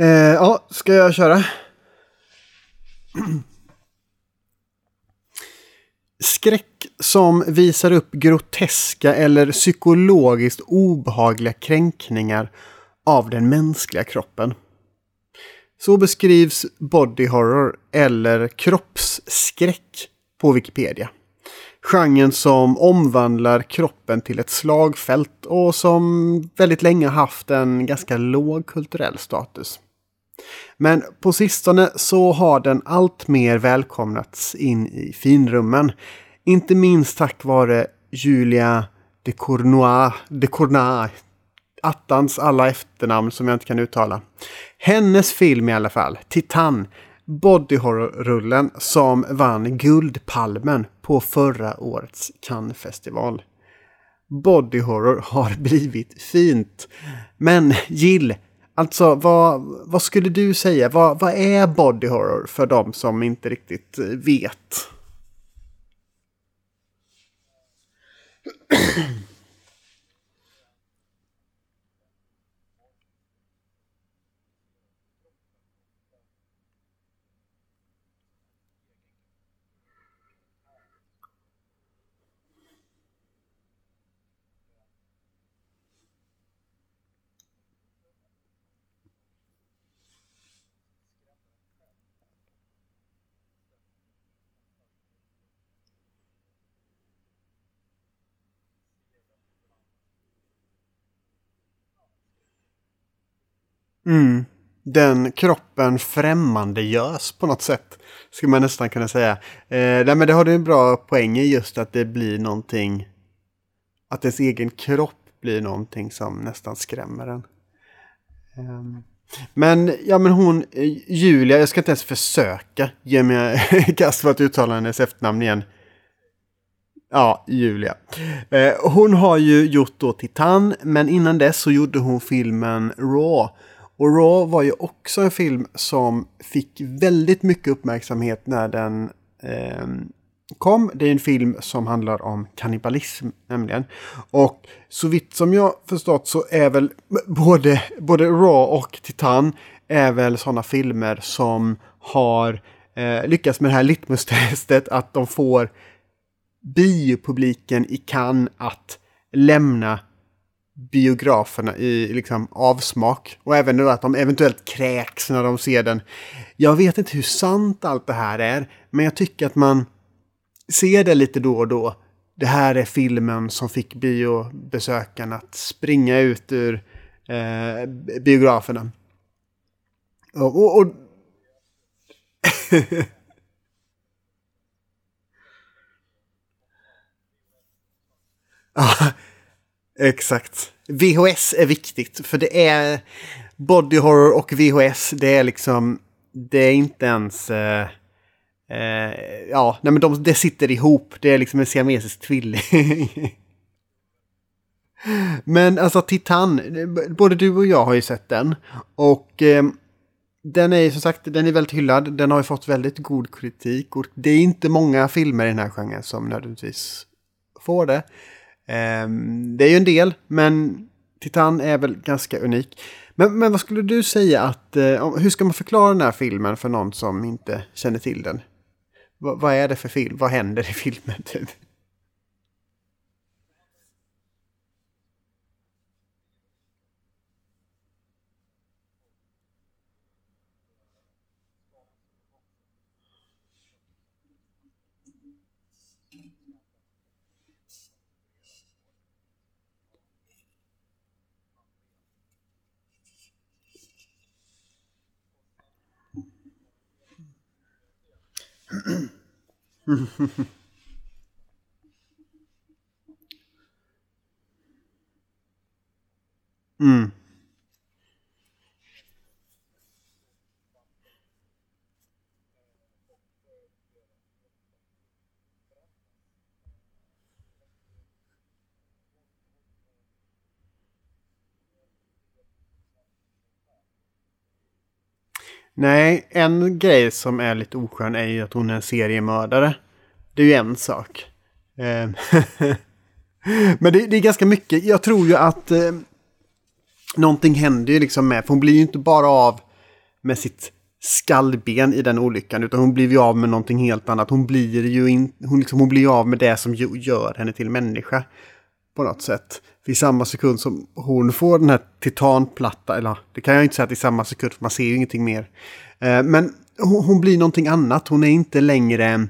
Uh, ja, ska jag köra? [CLEARS THROAT] Skräck som visar upp groteska eller psykologiskt obehagliga kränkningar av den mänskliga kroppen. Så beskrivs body horror eller kroppsskräck på Wikipedia. Genren som omvandlar kroppen till ett slagfält och som väldigt länge haft en ganska låg kulturell status. Men på sistone så har den allt mer välkomnats in i finrummen. Inte minst tack vare Julia de Cournois, de Cournois attans alla efternamn som jag inte kan uttala. Hennes film i alla fall, Titan, body horror-rullen som vann Guldpalmen på förra årets Cannes-festival. Body horror har [LAUGHS] blivit fint. Men Jill, alltså vad, vad skulle du säga? Vad, vad är body horror för de som inte riktigt vet? [CLEARS THROAT] Mm. Den kroppen främmande görs på något sätt. Skulle man nästan kunna säga. Eh, nej, men det har du en bra poäng i just att det blir någonting. Att ens egen kropp blir någonting som nästan skrämmer en. Um, men, ja men hon, eh, Julia, jag ska inte ens försöka ge mig [LAUGHS] kast för att uttala hennes efternamn igen. Ja, Julia. Eh, hon har ju gjort då Titan, men innan dess så gjorde hon filmen Raw. Och Raw var ju också en film som fick väldigt mycket uppmärksamhet när den eh, kom. Det är en film som handlar om kannibalism nämligen. Och så vitt som jag förstått så är väl både, både Raw och Titan är väl sådana filmer som har eh, lyckats med det här litmustestet att de får biopubliken i Cannes att lämna biograferna i liksom avsmak. Och även nu att de eventuellt kräks när de ser den. Jag vet inte hur sant allt det här är, men jag tycker att man ser det lite då och då. Det här är filmen som fick biobesökarna att springa ut ur eh, biograferna. och, och, och [LAUGHS] Ja, exakt. VHS är viktigt för det är body horror och VHS. Det är liksom, det är inte ens... Eh, eh, ja, nej men de, det sitter ihop. Det är liksom en siamesisk tvilling. [LAUGHS] men alltså Titan, både du och jag har ju sett den. Och eh, den är som sagt, den är väldigt hyllad. Den har ju fått väldigt god kritik. Och det är inte många filmer i den här genren som nödvändigtvis får det. Ehm, det är ju en del, men Titan är väl ganska unik. Men, men vad skulle du säga att, eh, hur ska man förklara den här filmen för någon som inte känner till den? V vad är det för film? Vad händer i filmen? Typ? [LAUGHS] mm. Nej, en grej som är lite oskön är ju att hon är en seriemördare. Det är ju en sak. Ehm, [LAUGHS] men det, det, är ganska mycket. Jag tror ju att eh, någonting händer ju liksom med. För hon blir ju inte bara av med sitt skallben i den olyckan. Utan hon blir ju av med någonting helt annat. Hon blir ju in, hon, liksom, hon blir av med det som gör henne till människa. På något sätt. I samma sekund som hon får den här titanplatta, eller det kan jag inte säga att i samma sekund för man ser ju ingenting mer. Eh, men hon, hon, blir någonting annat. Hon är inte längre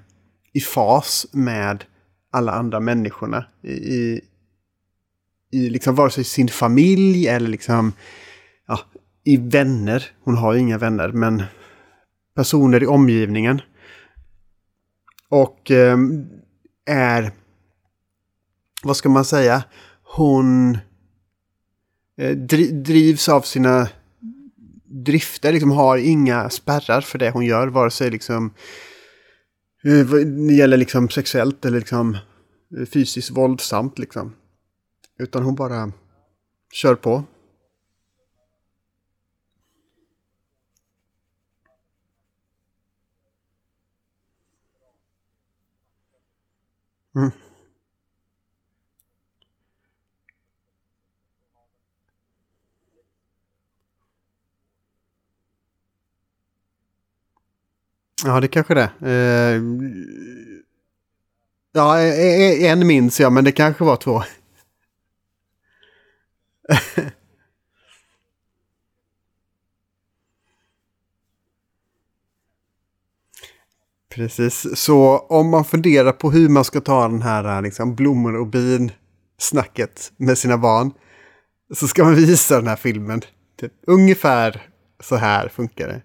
i fas med alla andra människorna. I, i, i liksom vare sig sin familj eller liksom ja, i vänner. Hon har ju inga vänner, men personer i omgivningen. Och eh, är, vad ska man säga, hon eh, drivs av sina drifter, liksom har inga spärrar för det hon gör, vare sig liksom eh, det gäller liksom sexuellt eller liksom eh, fysiskt våldsamt liksom. Utan hon bara kör på. Mm. Ja, det kanske det. Eh, ja, e, e, e, en minns jag, men det kanske var två. [LAUGHS] Precis, så om man funderar på hur man ska ta den här eh, liksom, blommor och bin snacket med sina barn så ska man visa den här filmen. Typ, ungefär så här funkar det.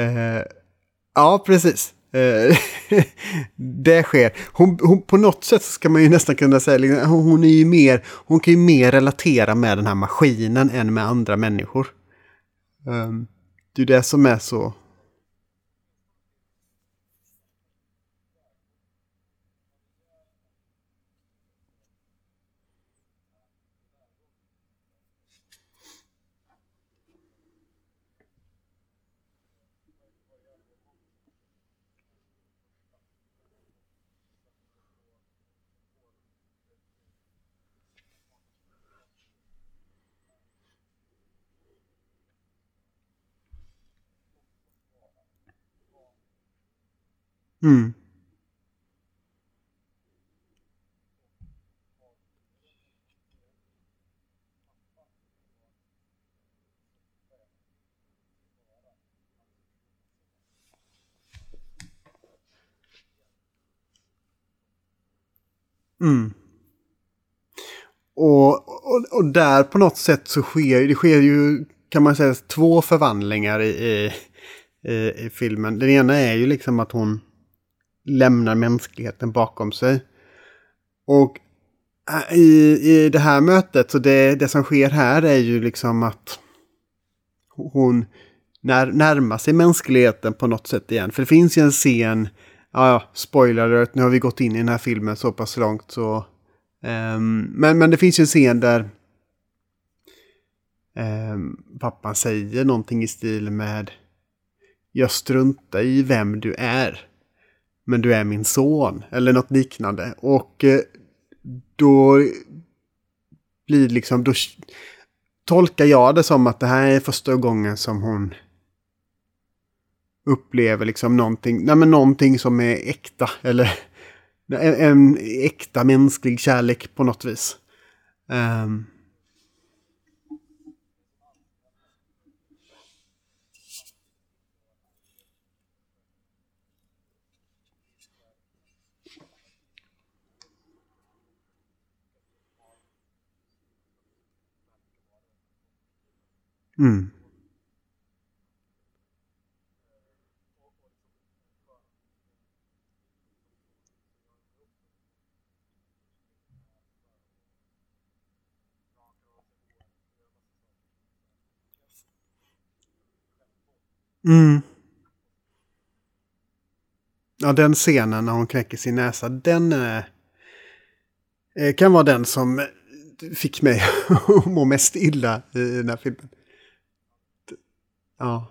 Eh, Ja, precis. Eh, [LAUGHS] det sker. Hon, hon, på något sätt ska man ju nästan kunna säga, liksom, hon är ju mer, hon kan ju mer relatera med den här maskinen än med andra människor. Um, det är det som är så Mm. Mm. Och, och, och, där på något sätt så sker det sker ju, kan man säga, två förvandlingar i, i, i, i filmen. Den ena är ju liksom att hon lämnar mänskligheten bakom sig. Och äh, i, i det här mötet, så det, det som sker här är ju liksom att hon när, närmar sig mänskligheten på något sätt igen. För det finns ju en scen, ja, spoiler nu har vi gått in i den här filmen så pass långt så... Um, men, men det finns ju en scen där um, pappan säger någonting i stil med Jag struntar i vem du är. Men du är min son. Eller något liknande. Och eh, då blir liksom... Då tolkar jag det som att det här är första gången som hon upplever liksom någonting, nej men någonting som är äkta. Eller [LAUGHS] en, en äkta mänsklig kärlek på något vis. Um. Mm. Mm. Ja, den scenen när hon knäcker sin näsa, den eh, eh kan vara den som fick mig [LAUGHS] att må mest illa i den här filmen. Ja.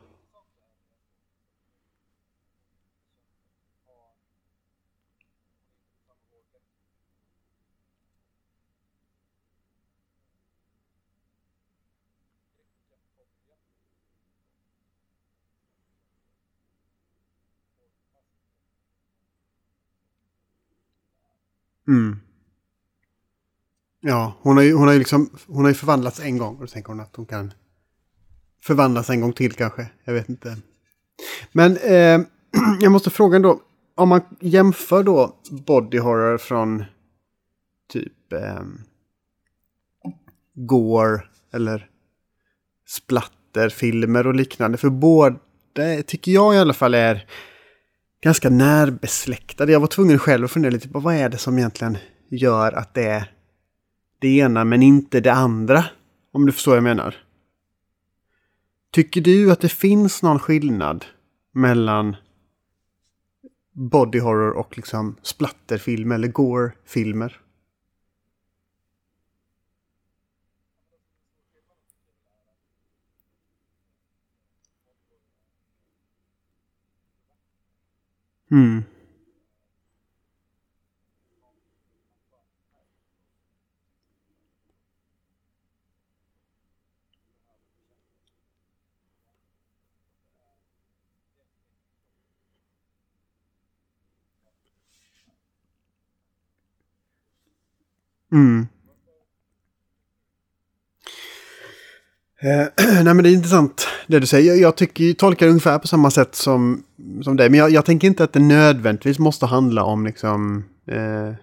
Mm. Ja, hon har ju, hon har ju liksom, hon har ju förvandlats en gång och då tänker hon att hon kan förvandlas en gång till kanske. Jag vet inte. Men eh, [CLEARS THROAT] jag måste fråga ändå, om man jämför då body horror från typ eh, gore eller splatterfilmer och liknande. För båda tycker jag i alla fall är ganska närbesläktade. Jag var tvungen själv att fundera lite på vad är det som egentligen gör att det är det ena men inte det andra. Om du förstår vad jag menar. Tycker du att det finns någon skillnad mellan body horror och liksom splatterfilm eller gore-filmer? Mm. Mm. Eh, [CLEARS THROAT] nej men det är intressant det du säger. Jag, jag tycker, tolkar det ungefär på samma sätt som, som dig. Men jag, jag tänker inte att det nödvändigtvis måste handla om liksom eh,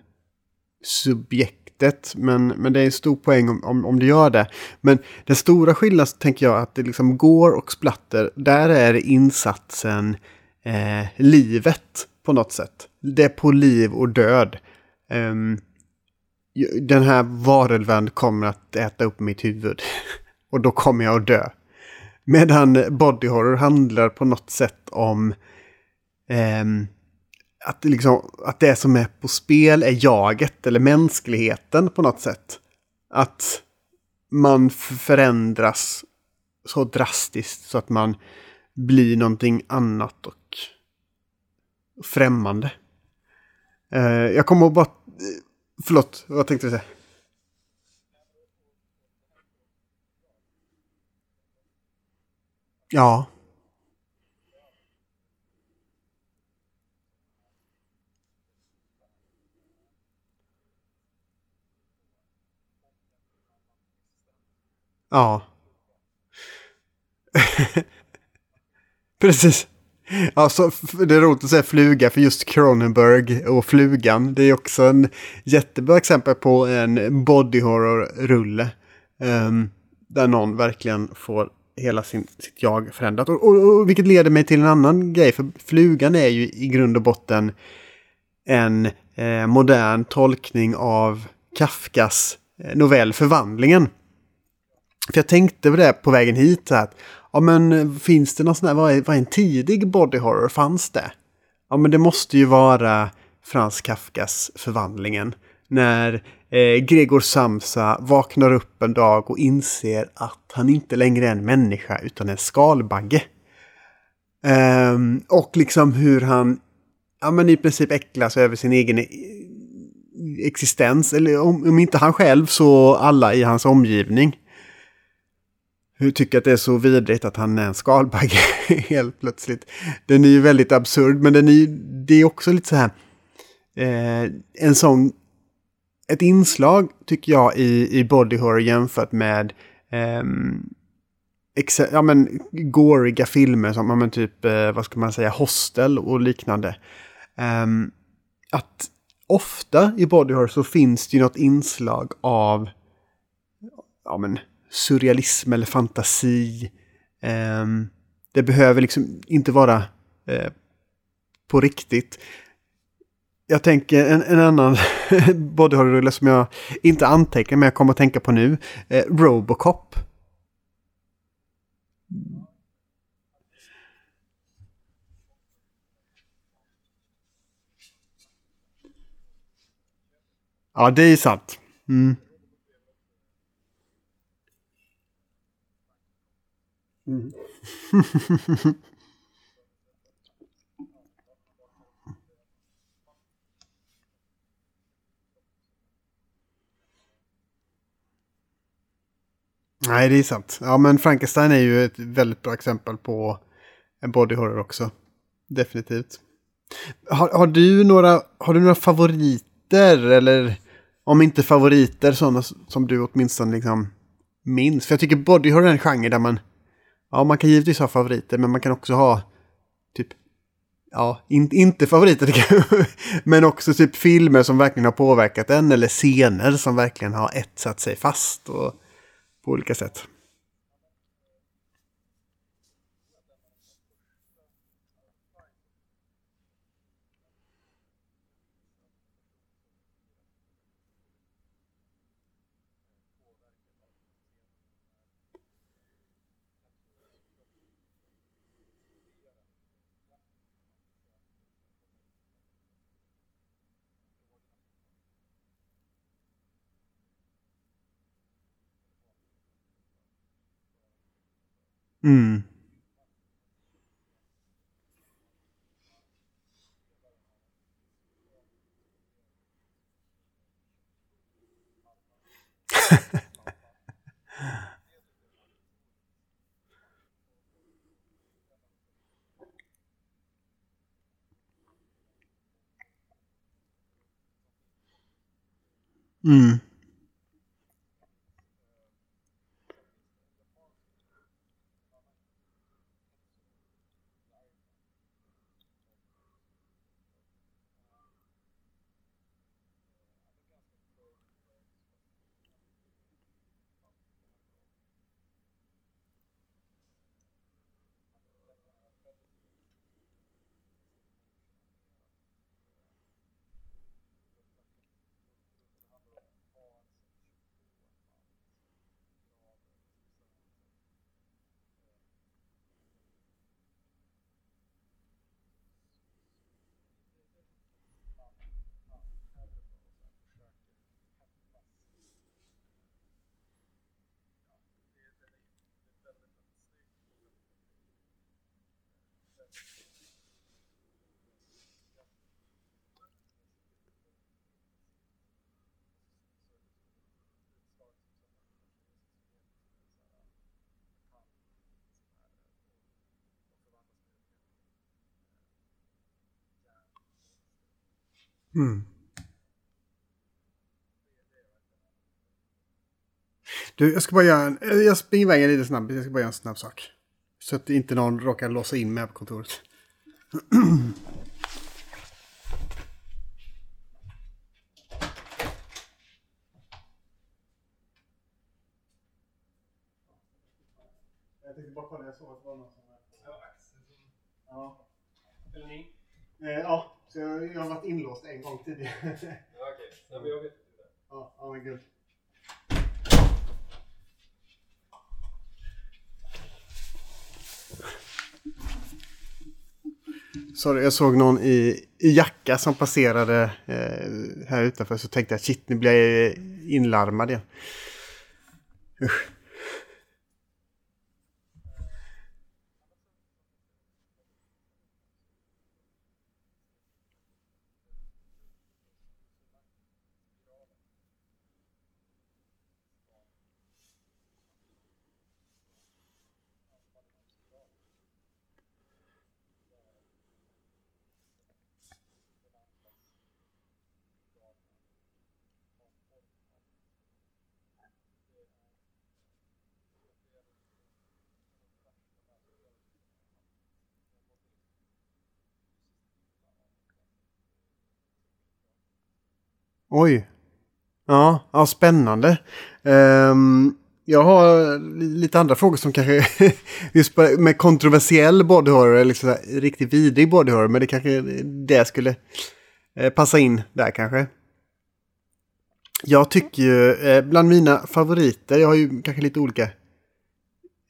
subjektet. Men, men det är en stor poäng om, om, om det gör det. Men den stora skillnaden tänker jag att det liksom går och splatter. Där är insatsen eh, livet på något sätt. Det är på liv och död. Um, den här varulven kommer att äta upp mitt huvud. [LAUGHS] Och då kommer jag att dö. Medan body horror handlar på något sätt om eh, att, liksom, att det som är på spel är jaget eller mänskligheten på något sätt. Att man förändras så drastiskt så att man blir någonting annat och främmande. Eh, jag kommer att bara Förlåt, vad tänkte du säga? Ja. Ja. [LAUGHS] Precis. Alltså, det är roligt att säga fluga för just Cronenberg och flugan. Det är också en jättebra exempel på en body horror-rulle. Um, där någon verkligen får hela sin, sitt jag förändrat. Och, och, och, vilket leder mig till en annan grej, för flugan är ju i grund och botten en eh, modern tolkning av Kafkas eh, novell Förvandlingen. För jag tänkte på det på vägen hit, att, ja men eh, finns det någon sån här, vad är, vad är en tidig body horror, fanns det? Ja men det måste ju vara Frans Kafkas Förvandlingen. När eh, Gregor Samsa vaknar upp en dag och inser att han inte längre är en människa utan en skalbagge. Um, och liksom hur han ja, men i princip äcklas över sin egen eh, existens. Eller om, om inte han själv så alla i hans omgivning. Tycker att det är så vidrigt att han är en skalbagge [LAUGHS] helt plötsligt. Den är ju väldigt absurd men den är, det är också lite så här. Eh, en sån ett inslag tycker jag i, i body horror jämfört med eh, exa, ja, men, gåriga filmer som ja, men, typ, eh, vad ska man säga, Hostel och liknande. Eh, att ofta i body horror så finns det ju något inslag av ja, men, surrealism eller fantasi. Ehm, det behöver liksom inte vara eh, på riktigt jag tänker en, en annan [LAUGHS] bodyhorror-rulle som jag inte antecknar men jag kommer att tänka på nu. Eh, Robocop. Ja, det är sant. Mm. Mm. [LAUGHS] Nej, det är sant. Ja, men Frankenstein är ju ett väldigt bra exempel på en body horror också. Definitivt. Har, har, du, några, har du några favoriter eller om inte favoriter sådana som du åtminstone liksom minns? För jag tycker body horror är en genre där man, ja man kan givetvis ha favoriter men man kan också ha typ, ja in, inte favoriter [LAUGHS] men också typ filmer som verkligen har påverkat en eller scener som verkligen har etsat sig fast. Och, på olika sätt. Mm. [LAUGHS] mm. Mm. Du, jag ska bara göra en... Jag springer iväg lite snabbt. Jag ska bara göra en snabb sak. Så att inte någon råkar låsa in mig på kontoret. [CLEARS THROAT] Jag tänkte bara kolla, jag såg att det var någon som... Ja. Eller ni? Eh, ja, så jag, jag har varit inlåst en gång tidigare. [LAUGHS] Ja, okej. Nej, men jag vet inte det. ja, ja men gud. Sorry, jag såg någon i, i jacka som passerade eh, här utanför så tänkte jag shit, nu blir jag inlarmad igen. Usch. Oj. Ja, ja spännande. Um, jag har lite andra frågor som kanske [LAUGHS] just med kontroversiell body horror, eller liksom riktigt vidrig body horror, men det kanske det skulle eh, passa in där kanske. Jag tycker ju, eh, bland mina favoriter, jag har ju kanske lite olika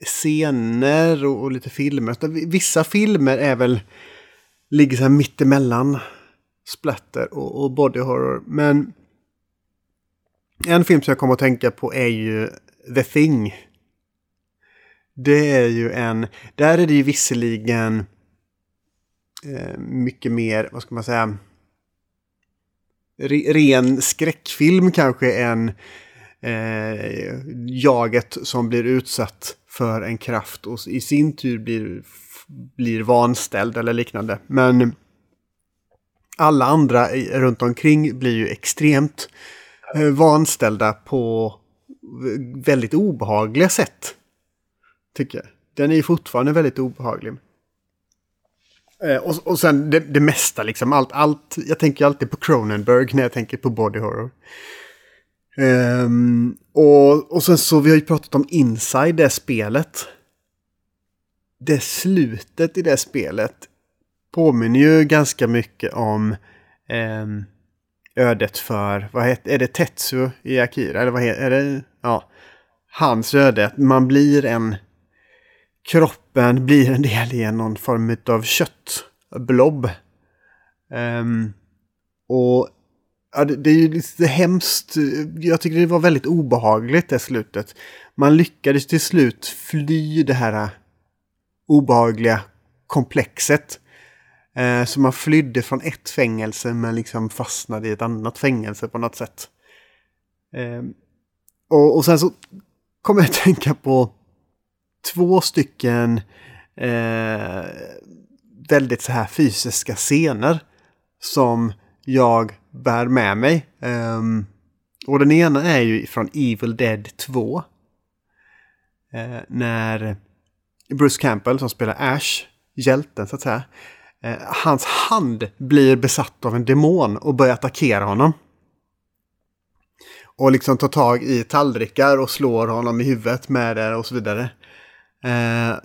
scener och, och lite filmer. Vissa filmer är väl, ligger så här mittemellan splatter och, och body horror. Men en film som jag kommer att tänka på är ju The Thing. Det är ju en, där är det ju visserligen eh, mycket mer, vad ska man säga, re, ren skräckfilm kanske än eh, jaget som blir utsatt för en kraft och i sin tur blir, blir vanställd eller liknande. Men alla andra runt omkring blir ju extremt eh, vanställda på eh, väldigt obehagliga sätt. Tycker jag. Den är ju fortfarande väldigt obehaglig. Eh, och, och sen det, det mesta liksom, allt, allt. Jag tänker alltid på Cronenberg när jag tänker på body horror. Um, och, och sen så, vi har ju pratat om Inside, det spelet. Det slutet i det spelet påminner ju ganska mycket om eh, ödet för, vad heter, är det Tetsu i Akira? Eller vad heter är det? Ja, hans öde. Att man blir en, kroppen blir en del i någon form av köttblob. Ehm, och ja, det, det är ju lite hemskt. Jag tycker det var väldigt obehagligt det slutet. Man lyckades till slut fly det här obehagliga komplexet. Eh, så man flydde från ett fängelse men liksom fastnade i ett annat fängelse på något sätt. Ehm, och, och sen så kommer jag att [LAUGHS] tänka på två stycken eh, väldigt så här fysiska scener som jag bär med mig. Ehm, och den ena är ju från Evil Dead 2. Eh, när Bruce Campbell som spelar Ash, hjälten så att säga, eh, hans hand blir besatt av en demon och börjar attackera honom. Och liksom tar tag i tallrikar och slår honom i huvudet med det och så vidare. Eh,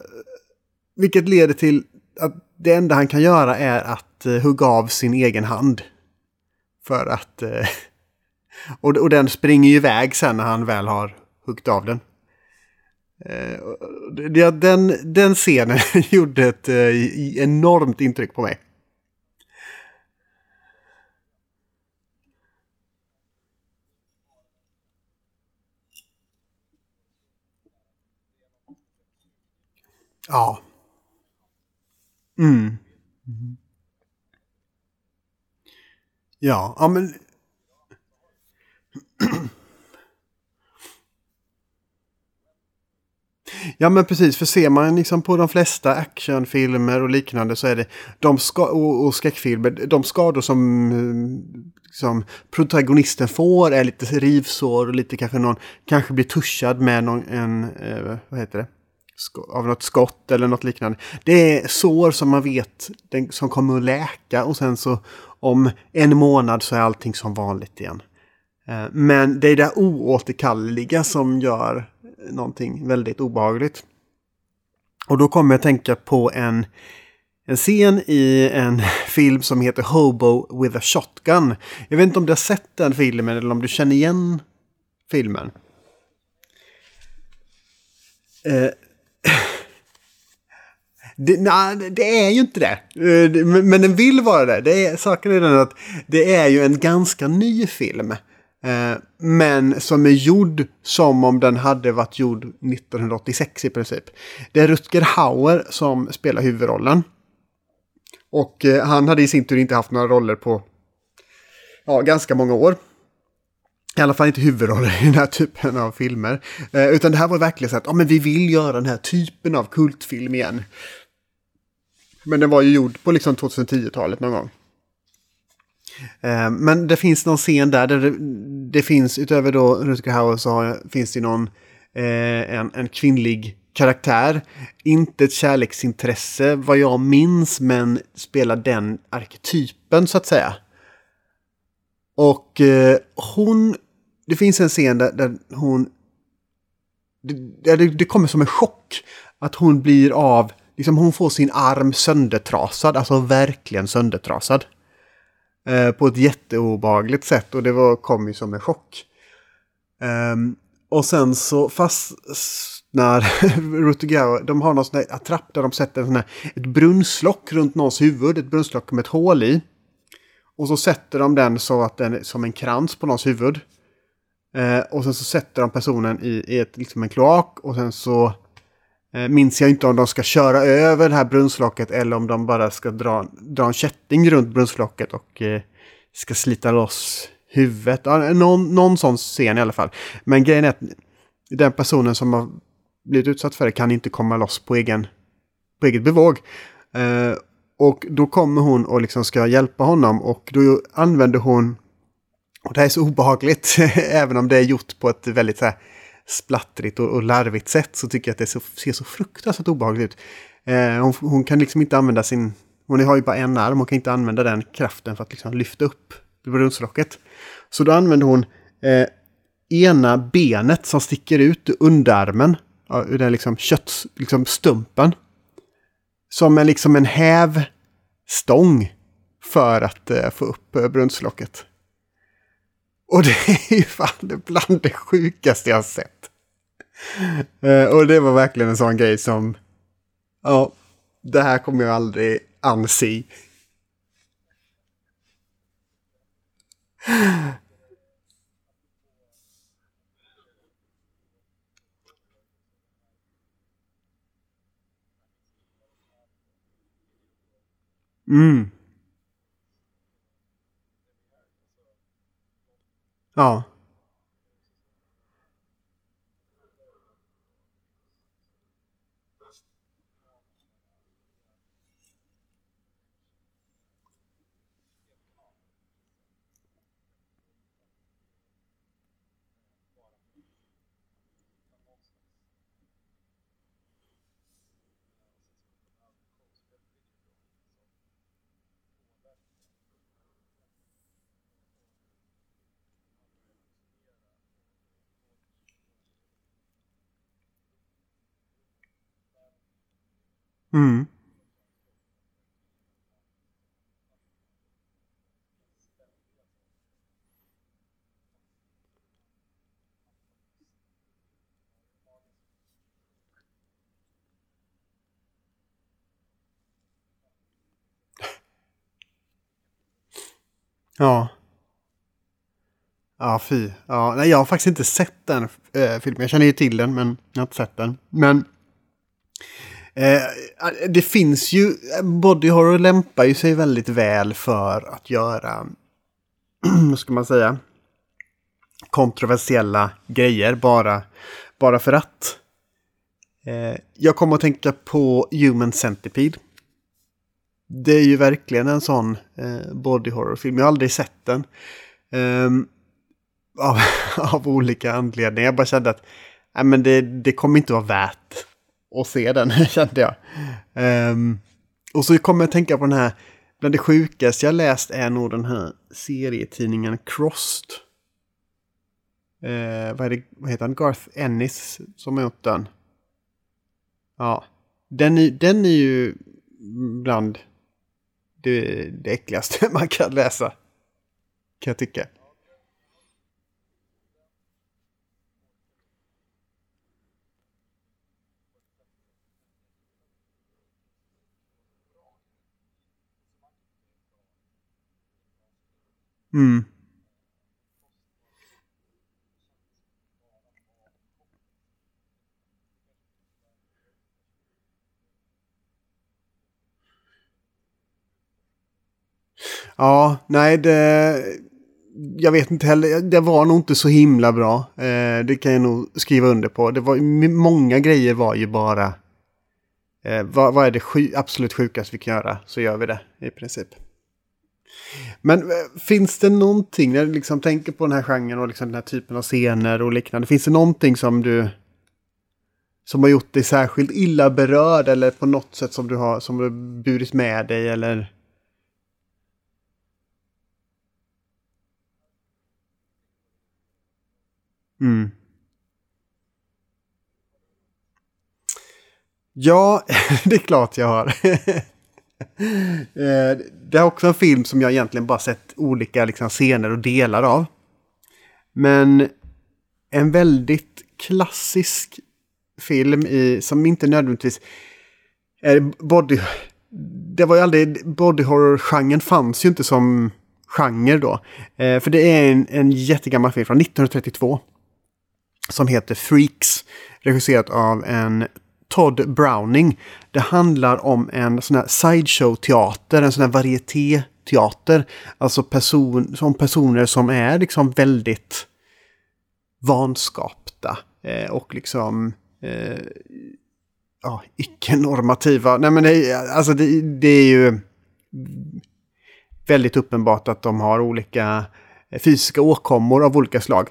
vilket leder till att det enda han kan göra är att eh, hugga av sin egen hand. För att... Eh, [LAUGHS] och, och den springer ju iväg sen när han väl har huggit av den. Eh, ja, den, den scenen [LAUGHS] gjorde ett eh, enormt intryck på mig. Ja. Mm. Ja, ja men... [CLEARS THROAT] Ja men precis, för ser man liksom på de flesta actionfilmer och liknande så är det de ska och, och skräckfilmer, de skador som, liksom, som protagonisten får är lite rivsår och lite kanske någon, kanske blir tuschad med någon, en, eh, vad heter det? av något skott eller något liknande. Det är sår som man vet den, som kommer att läka och sen så om en månad så är allting som vanligt igen. Eh, Men det är det oåterkalleliga som gör någonting väldigt obehagligt. Och då kommer jag tänka på en, en scen i en [LAUGHS] film som heter Hobo with a Shotgun. Jag vet inte om du har sett den filmen eller om du känner igen filmen. Eh, [LAUGHS] det, nej, det är ju inte eh, det. Men men den vill vara det. det är, saken är den att det är ju en ganska ny film. Eh, Men som är gjord som om den hade varit gjord 1986 i princip. Det är Rutger Hauer som spelar huvudrollen. Och eh, han hade i sin tur inte haft några roller på ja, ganska många år. I alla fall inte huvudroller i den här typen av filmer. Eh, utan det här var verkligen så att ja, men vi vill göra den här typen av kultfilm igen. Men den var ju gjord på liksom 2010-talet någon gång. Eh, men det finns någon scen där, där det, det finns utöver då Rutger Hauer så har, finns det någon eh, en, en kvinnlig karaktär. Inte ett kärleksintresse vad jag minns men spelar den arketypen så att säga. Och eh, hon... Det finns en scen där, där hon... Det, det, det kommer som en chock. Att hon blir av... Liksom hon får sin arm söndertrasad. Alltså verkligen söndertrasad. Eh, på ett jätteobehagligt sätt. Och det var, kom ju som en chock. Um, och sen så fastnar [LAUGHS] Rutger, de har någon sån här attrapp där de sätter en sån här, ett brunnslock runt någons huvud. Ett brunnslock med ett hål i. Och så sätter de den så att den som en krans på någons huvud. Eh, och sen så sätter de personen i, i ett, liksom en kloak och sen så Eh, minns jag inte om de ska köra över det här brunnslocket eller om de bara ska dra, dra en kätting runt brunnslocket och eh, ska slita loss huvudet. Ja, någon, någon sån scen i alla fall. Men grejen är att den personen som har blivit utsatt för det kan inte komma loss på egen på eget bevåg. Eh, och då kommer hon och liksom ska hjälpa honom och då använder hon, och det här är så obehagligt, [LAUGHS] även om det är gjort på ett väldigt så här splattrigt och, och larvigt sätt så tycker jag att det så, ser så fruktansvärt obehagligt ut. Eh, hon, hon kan liksom inte använda sin, hon har ju bara en arm, hon kan inte använda den kraften för att liksom lyfta upp brunnslocket. Så då använder hon eh, ena benet som sticker ut ur underarmen, ja, ur den liksom köttstumpen, liksom stumpen som en, liksom en hävstång för att eh, få upp eh, brunnslocket. Och det är ju fan bland det sjukaste jag har sett. Eh, och det var verkligen en sån grej som, ja, det här kommer jag aldrig anse. Mm. Ja. Mm. Ja. Ja, fy. Ja, nej, jag har faktiskt inte sett den äh, filmen. Jag känner ju till den, men jag har inte sett den. Men Eh, eh, det finns ju... Eh, body horror lämpar ju sig väldigt väl för att göra... [CLEARS THROAT] vad ska man säga? Kontroversiella grejer bara, bara för att. Eh, jag kommer att tänka på Human Centipede. Det är ju verkligen en sån eh, body horror-film. Jag har aldrig sett den. Ehm, av, [LAUGHS] av olika anledningar. Jag bara kände att nej, men det, det kommer inte vara värt att se den, [LAUGHS] kände jag. Um, och så kommer jag att tänka på den här, bland det sjukaste jag läst är nog den här serietidningen Crossed. Uh, vad, är det, vad heter han? Garth Ennis som har gjort den. Ja, den är, den är ju bland det, det äckligaste [LAUGHS] man kan läsa. Kan jag tycka. Mm. Ja, nej det... Jag vet inte heller, det var nog inte så himla bra. Eh, det kan jag nog skriva under på. Det var, många grejer var ju bara... Eh, vad, vad är det sju, absolut sjukaste vi kan göra så gör vi det i princip. Men eh, finns det någonting, när du liksom tänker på den här genren och liksom den här typen av scener och liknande. Finns det någonting som du... Som har gjort dig särskilt illa berörd eller på något sätt som du har, som du burit med dig eller... Mm. Ja, [LAUGHS] det är klart jag har. [LAUGHS] Eh, det är också en film som jag egentligen bara sett olika liksom, scener och delar av. Men en väldigt klassisk film i, som inte nödvändigtvis är body... Det var ju aldrig... Body horror-genren fanns ju inte som genre då. Eh, för det är en, en jättegammal film från 1932 som heter Freaks. Regisserat av en Todd Browning. Det handlar om en sån här sideshow-teater, en sån här varieté-teater. Alltså person, som personer som är liksom väldigt vanskapta eh, och liksom eh, ja, icke-normativa. Nej men det, alltså det, det är ju väldigt uppenbart att de har olika eh, fysiska åkommor av olika slag.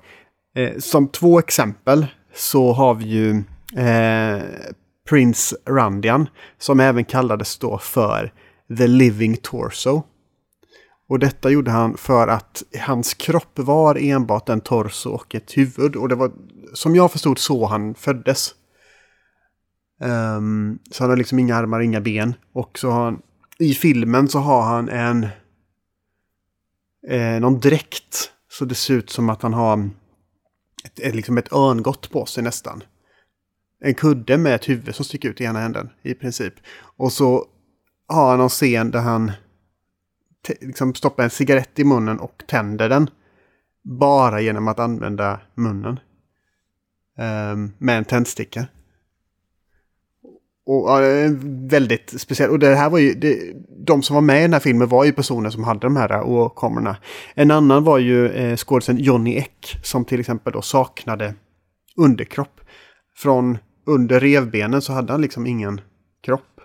Eh, som två exempel så har vi ju eh, Prince Randian som även kallades då för The Living Torso. Och detta gjorde han för att hans kropp var enbart en torso och ett huvud. Och det var som jag förstod så han föddes. Um, så han har liksom inga armar, inga ben. Och så har han, i filmen så har han en eh, någon dräkt. Så det ser ut som att han har ett, ett, liksom ett örngott på sig nästan. En kudde med ett huvud som sticker ut i ena änden i princip. Och så har han någon scen där han liksom stoppar en cigarett i munnen och tänder den. Bara genom att använda munnen. Um, med en tändsticka. Och ja, väldigt speciellt. Och det här var ju, det, de som var med i den här filmen var ju personer som hade de här åkommorna. En annan var ju eh, skådisen Johnny Eck som till exempel då saknade underkropp. Från under revbenen så hade han liksom ingen kropp.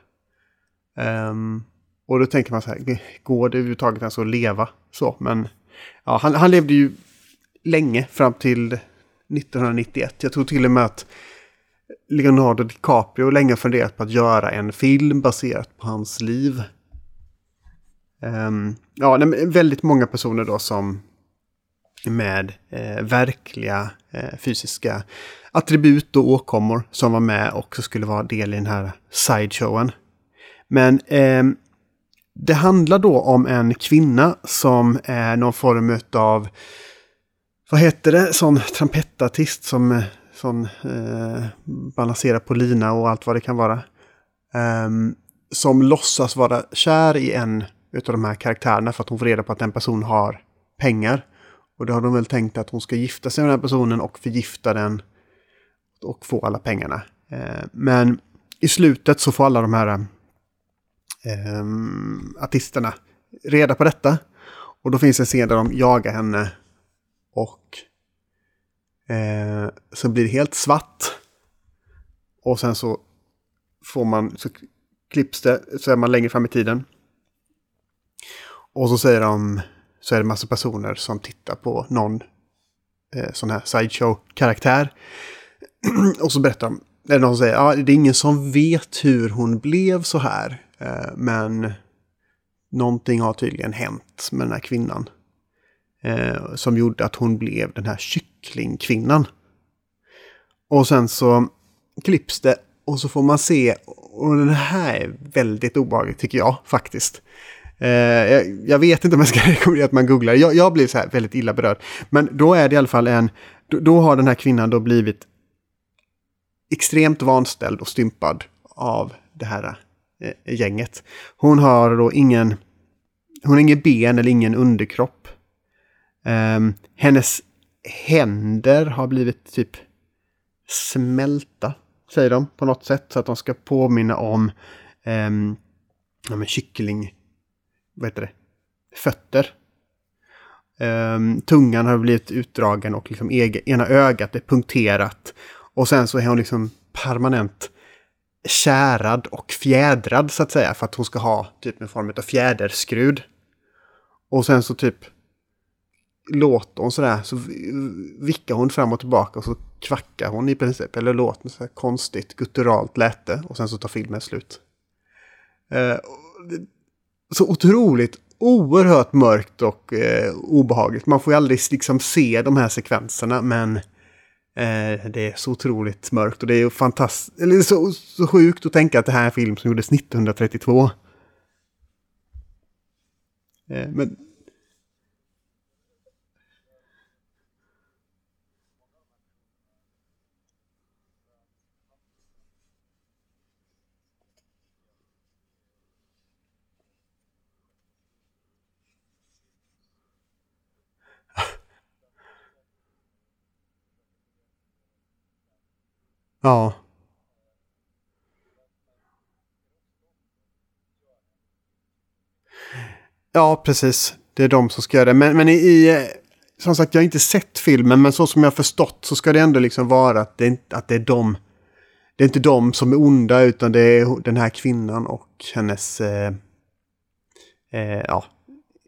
Um, och då tänker man så här, går det överhuvudtaget ens att leva så? Men ja, han, han levde ju länge fram till 1991. Jag tror till och med att Leonardo DiCaprio länge funderat på att göra en film baserat på hans liv. Um, ja, väldigt många personer då som med eh, verkliga eh, fysiska attribut och åkommor som var med och skulle vara del i den här sideshowen. Men eh, det handlar då om en kvinna som är någon form av, vad heter det, sån trampettartist som eh, som eh, balanserar på lina och allt vad det kan vara. Eh, som låtsas vara kär i en av de här karaktärerna för att hon får reda på att den personen har pengar. Och då har de väl tänkt att hon ska gifta sig med den här personen och förgifta den och få alla pengarna. Eh, men i slutet så får alla de här ehm, artisterna reda på detta. Och då finns en scen där de jagar henne och eh, så blir det helt svart. Och sen så får man, så klipps det, så är man längre fram i tiden. Och så säger de, så är det massa personer som tittar på någon eh, sån här sideshow-karaktär. [CLEARS THROAT] och så berättar de Eller någon säger, ja, det är ingen som vet hur hon blev så här. Eh, men någonting har tydligen hänt med den här kvinnan. Eh, som gjorde att hon blev den här kycklingkvinnan. Och sen så klipps det och så får man se, och den här är väldigt obehaglig tycker jag faktiskt. Eh, jag, vet inte om jag ska [LAUGHS] rekommendera att man googlar. Jag, jag blir så här väldigt illa berörd. Men då är det i alla fall en, då, då har den här kvinnan då blivit extremt vanställd och stympad av det här eh, gänget. Hon har då ingen, hon har ingen ben eller ingen underkropp. Um, hennes händer har blivit typ smälta, säger de på något sätt. Så att de ska påminna om um, ja, men kyckling, vad heter det, fötter. Um, tungan har blivit utdragen och liksom ena ögat är punkterat. Och sen så är hon liksom permanent kärad och fjädrad så att säga. För att hon ska ha typ en form av fjäderskrud. Och sen så typ låter hon sådär, så vickar hon fram och tillbaka och så kvackar hon i princip. Eller låter så konstigt gutturalt läte och sen så tar filmen slut. Uh, så otroligt oerhört mörkt och eh, obehagligt. Man får ju aldrig liksom se de här sekvenserna men eh, det är så otroligt mörkt och det är fantastiskt, eller så, så sjukt att tänka att det här är en film som gjordes 1932. Eh, men Ja. Ja, precis. Det är de som ska göra det. Men, men i, i, som sagt, jag har inte sett filmen, men så som jag har förstått så ska det ändå liksom vara att det, att det är de. Det är inte de som är onda, utan det är den här kvinnan och hennes eh, eh, ja,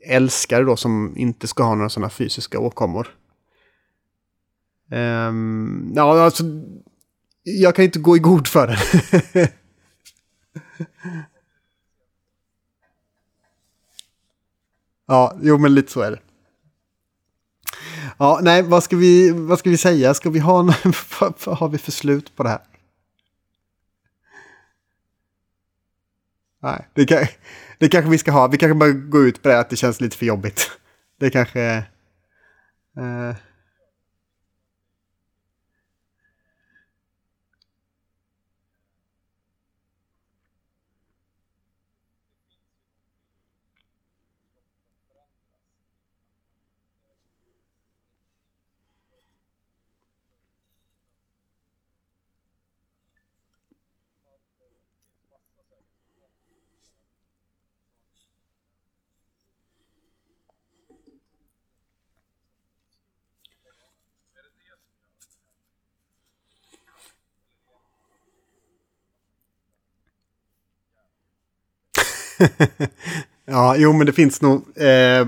älskare då som inte ska ha några sådana fysiska åkommor. Um, ja, alltså jag kan inte gå i god för den. [LAUGHS] ja, jo men lite så är det. Ja, nej, vad ska vi, vad ska vi säga? Ska vi ha, [LAUGHS] vad har vi för slut på det här? Nej, det, kan, det kanske vi ska ha. Vi kanske bara går ut på det att det känns lite för jobbigt. Det kanske... Eh, [LAUGHS] ja, jo men det finns nog eh,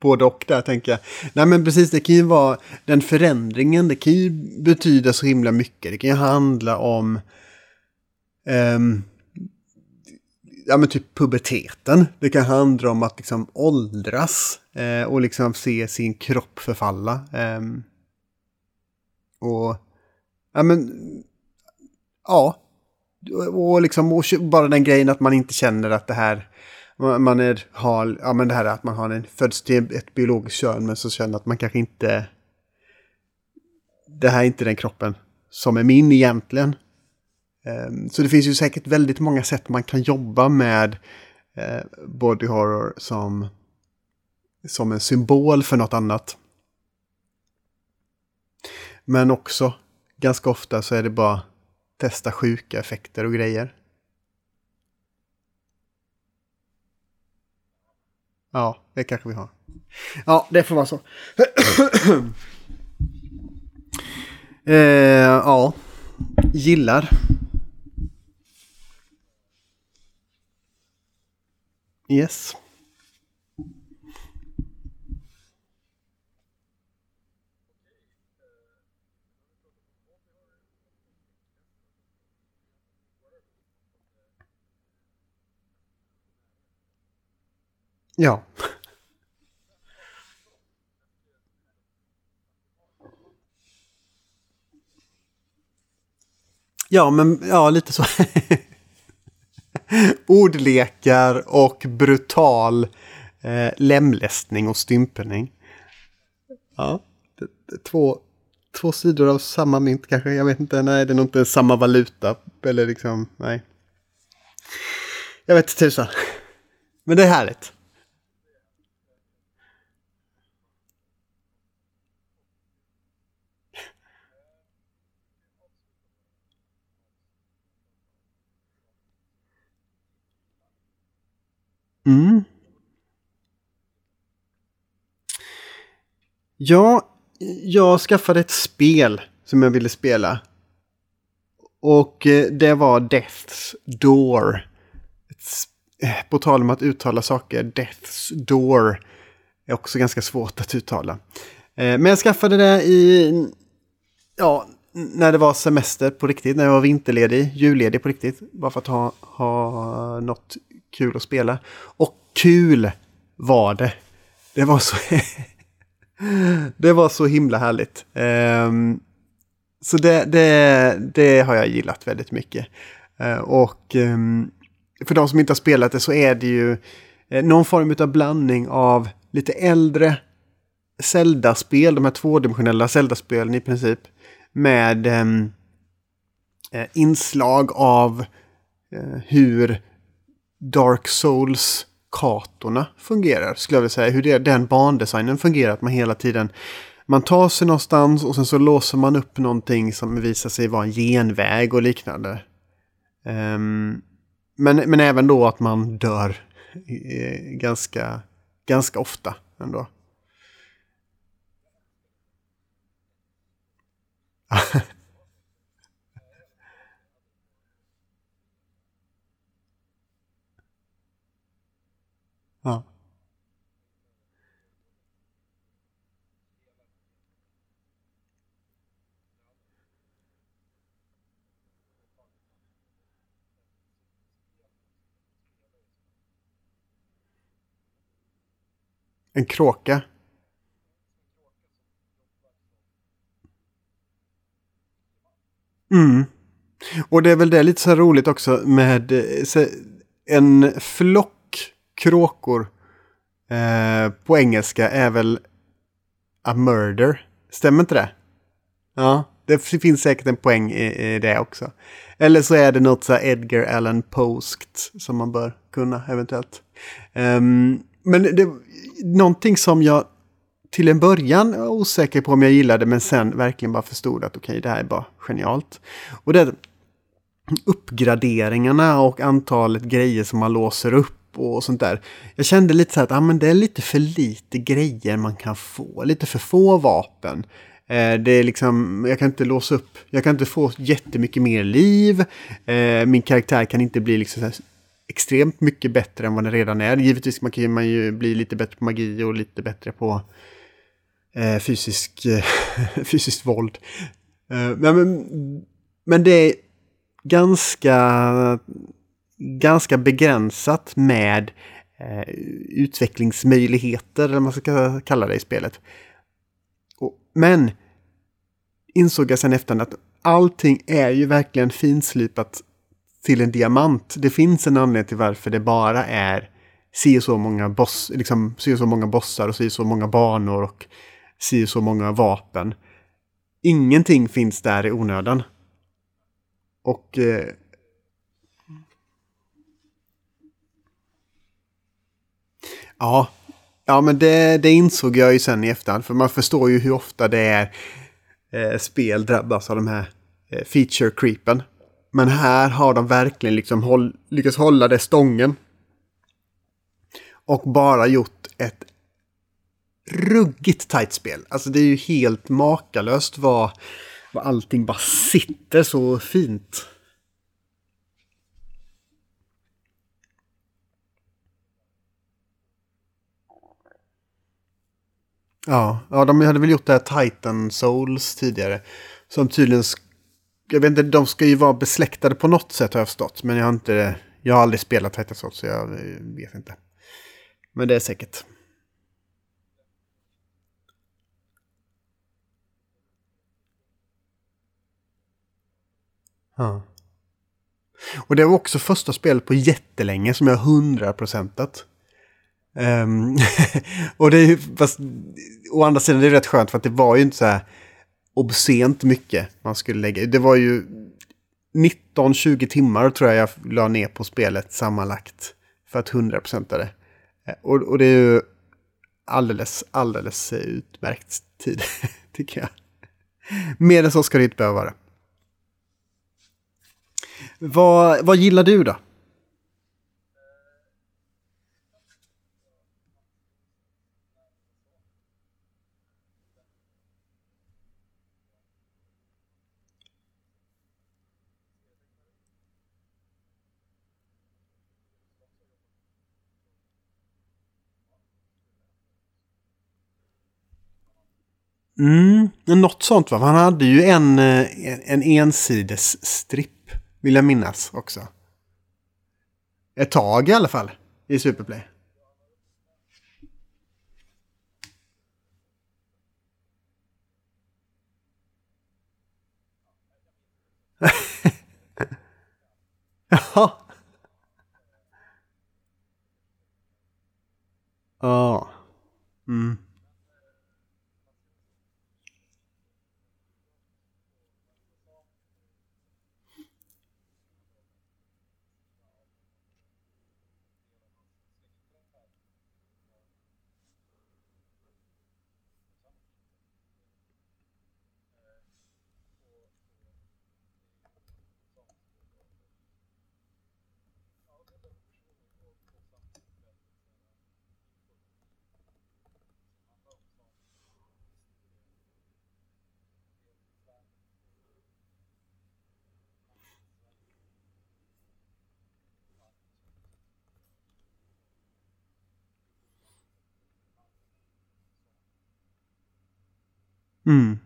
både och där tänker jag. Nej men precis, det kan ju vara den förändringen, det kan ju betyda så himla mycket. Det kan ju handla om eh, ja men typ puberteten. Det kan handla om att liksom åldras eh, och liksom se sin kropp förfalla. Eh, och ja men ja, och liksom och bara den grejen att man inte känner att det här man är, har, ja men det här att man har en, föds till ett biologiskt kön men så känner att man kanske inte det här är inte den kroppen som är min egentligen. Ehm, så det finns ju säkert väldigt många sätt man kan jobba med eh, body horror som, som en symbol för något annat. Men också ganska ofta så är det bara testa sjuka effekter och grejer. Ja, det kanske vi har. Ja, det får vara så. [CLEARS THROAT] eh, ja, gillar. Yes. Ja. Ja, men ja, lite så. [LAUGHS] Ordlekar och brutal eh, lemlästning och stympning. Ja, det, det, två, två sidor av samma mynt kanske. Jag vet inte, nej det är nog inte samma valuta. Eller liksom, nej. Jag vet inte tusan. Men det är härligt. Mm. Ja, jag skaffade ett spel som jag ville spela. Och eh, det var Death's Door. Eh, på tal om att uttala saker, Death's Door är också ganska svårt att uttala. Eh, men jag skaffade det i, ja, när det var semester på riktigt, när jag var vinterledig, julledig på riktigt. Bara för att ha, ha något kul att spela. Och kul var det. Det var så, [LAUGHS] det var så himla härligt. Um, så det, det, det har jag gillat väldigt mycket. Uh, och um, för de som inte har spelat det så är det ju uh, någon form av blandning av lite äldre Zelda-spel, de här tvådimensionella Zelda-spelen i princip, med um, inslag av hur Dark Souls-kartorna fungerar, skulle jag vilja säga. Hur det, den bandesignen fungerar, att man hela tiden man tar sig någonstans och sen så låser man upp någonting som visar sig vara en genväg och liknande. Um, men, men även då att man dör eh, ganska, ganska ofta ändå. [LAUGHS] Ja. En kråka. Mm. Och det är väl det lite så roligt också med eh, en flock kråkor eh, på engelska är väl a murder. Stämmer inte det? Ja, det finns säkert en poäng i, i det också. Eller så är det något så Edgar Allan Post som man bör kunna eventuellt. Um, men det, någonting som jag till en början var osäker på om jag gillade men sen verkligen bara förstod att okej, okay, det här är bara genialt. Och det är uppgraderingarna och antalet grejer som man låser upp och sånt där. Jag kände lite så här att ah, men det är lite för lite grejer man kan få, lite för få vapen. Eh, det är liksom, jag kan inte låsa upp, jag kan inte få jättemycket mer liv. Eh, min karaktär kan inte bli liksom extremt mycket bättre än vad den redan är. Givetvis man kan man ju bli lite bättre på magi och lite bättre på eh, fysisk, [LAUGHS] fysiskt våld. Eh, men, men det är ganska ganska begränsat med eh, utvecklingsmöjligheter, eller vad man ska kalla det i spelet. Och, men insåg jag sen efter att allting är ju verkligen finslipat till en diamant. Det finns en anledning till varför det bara är si så många boss, liksom si så många bossar och si och så många banor och si och så många vapen. Ingenting finns där i onödan. Och eh, Ja, ja men det, det insåg jag ju sen i efterhand. För man förstår ju hur ofta det är eh, spel drabbas av de här eh, feature creepen. Men här har de verkligen liksom håll, lyckats hålla det stången. Och bara gjort ett ruggigt tight spel. Alltså det är ju helt makalöst vad, vad allting bara sitter så fint. Ja, ja, de hade väl gjort det här Titan Souls tidigare. Som tydligen, jag vet inte, de ska ju vara besläktade på något sätt har jag förstått. Men jag har inte, jag har aldrig spelat Titan Souls så jag vet inte. Men det är säkert. Ja. Och det var också första spelet på jättelänge som jag hundraprocentat. Um, [LAUGHS] och det är ju, fast å andra sidan det är rätt skönt för att det var ju inte så här obscent mycket man skulle lägga. Det var ju 19-20 timmar tror jag jag la ner på spelet sammanlagt för att 100% det. Eh, och, och det är ju alldeles, alldeles utmärkt tid, [LAUGHS] tycker jag. Mer än så ska det inte behöva vara. Vad, vad gillar du då? Mm, något sånt va? Han hade ju en, eh, en ensides stripp, vill jag minnas också. Ett tag i alla fall, i Superplay. [LAUGHS] Jaha. Ja. Mm. Mm.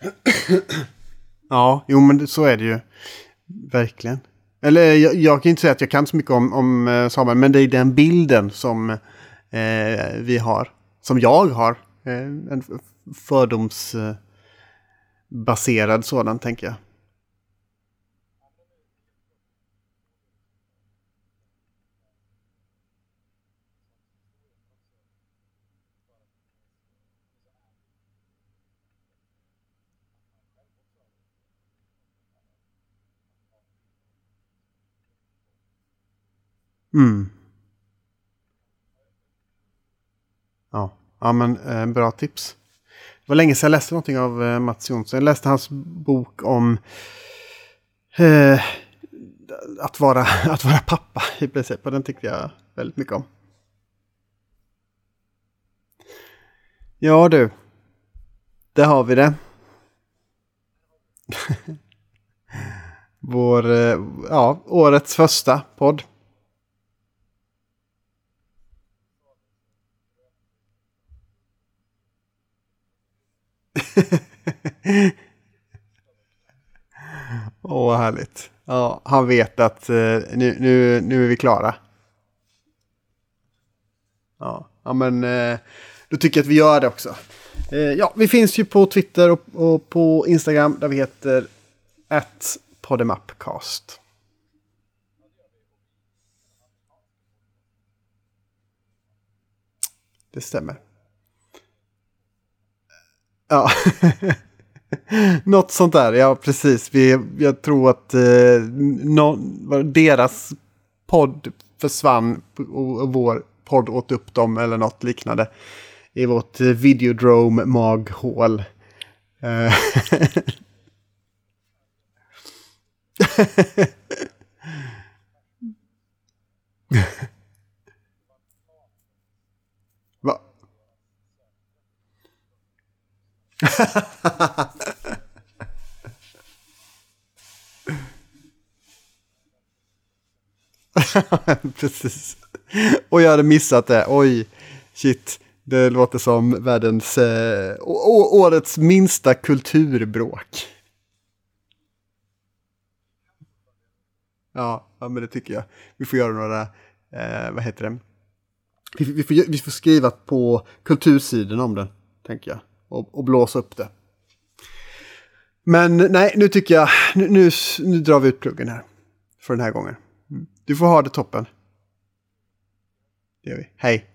[COUGHS] Ja, jo men så är det ju. Verkligen. Eller jag, jag, kan inte säga att jag kan så mycket om, om eh, Samuel, men det är den bilden som eh, vi har. Som jag har. Eh, en fördomsbaserad sådan, tänker jag. Mm. Ja, ja men eh, bra tips. Det var länge sedan jag läste någonting av eh, Mats Jonsson. Jag läste hans bok om eh, att, vara, [LAUGHS] att vara pappa i princip. Och den tyckte jag väldigt mycket om. Ja du. Där har vi det. [LAUGHS] Vår, eh, ja, årets första podd. Åh, vad härligt. Ja, han vet att eh, nu, nu, nu är vi klara. Ja, ja men eh, då tycker jag att vi gör det också. Eh, ja, vi finns ju på Twitter och, och på Instagram där vi heter atpodemapcast. Det stämmer. Ja. [LAUGHS] Något sånt där, ja precis. Vi, jag tror att eh, no, deras podd försvann och vår podd åt upp dem eller något liknande. I vårt eh, videodrome maghål. Eh. [LAUGHS] [LAUGHS] Precis. Och jag hade missat det. Oj, shit. Det låter som världens... Eh, årets minsta kulturbråk. Ja, ja, men det tycker jag. Vi får göra några... Eh, vad heter det? Vi, vi, får, vi får skriva på kultursidan om det, tänker jag. Och, och blåsa upp det. Men nej, nu tycker jag... Nu, nu, nu drar vi ut pluggen här. För den här gången. Mm. Du får ha det toppen. Det gör vi. Hej!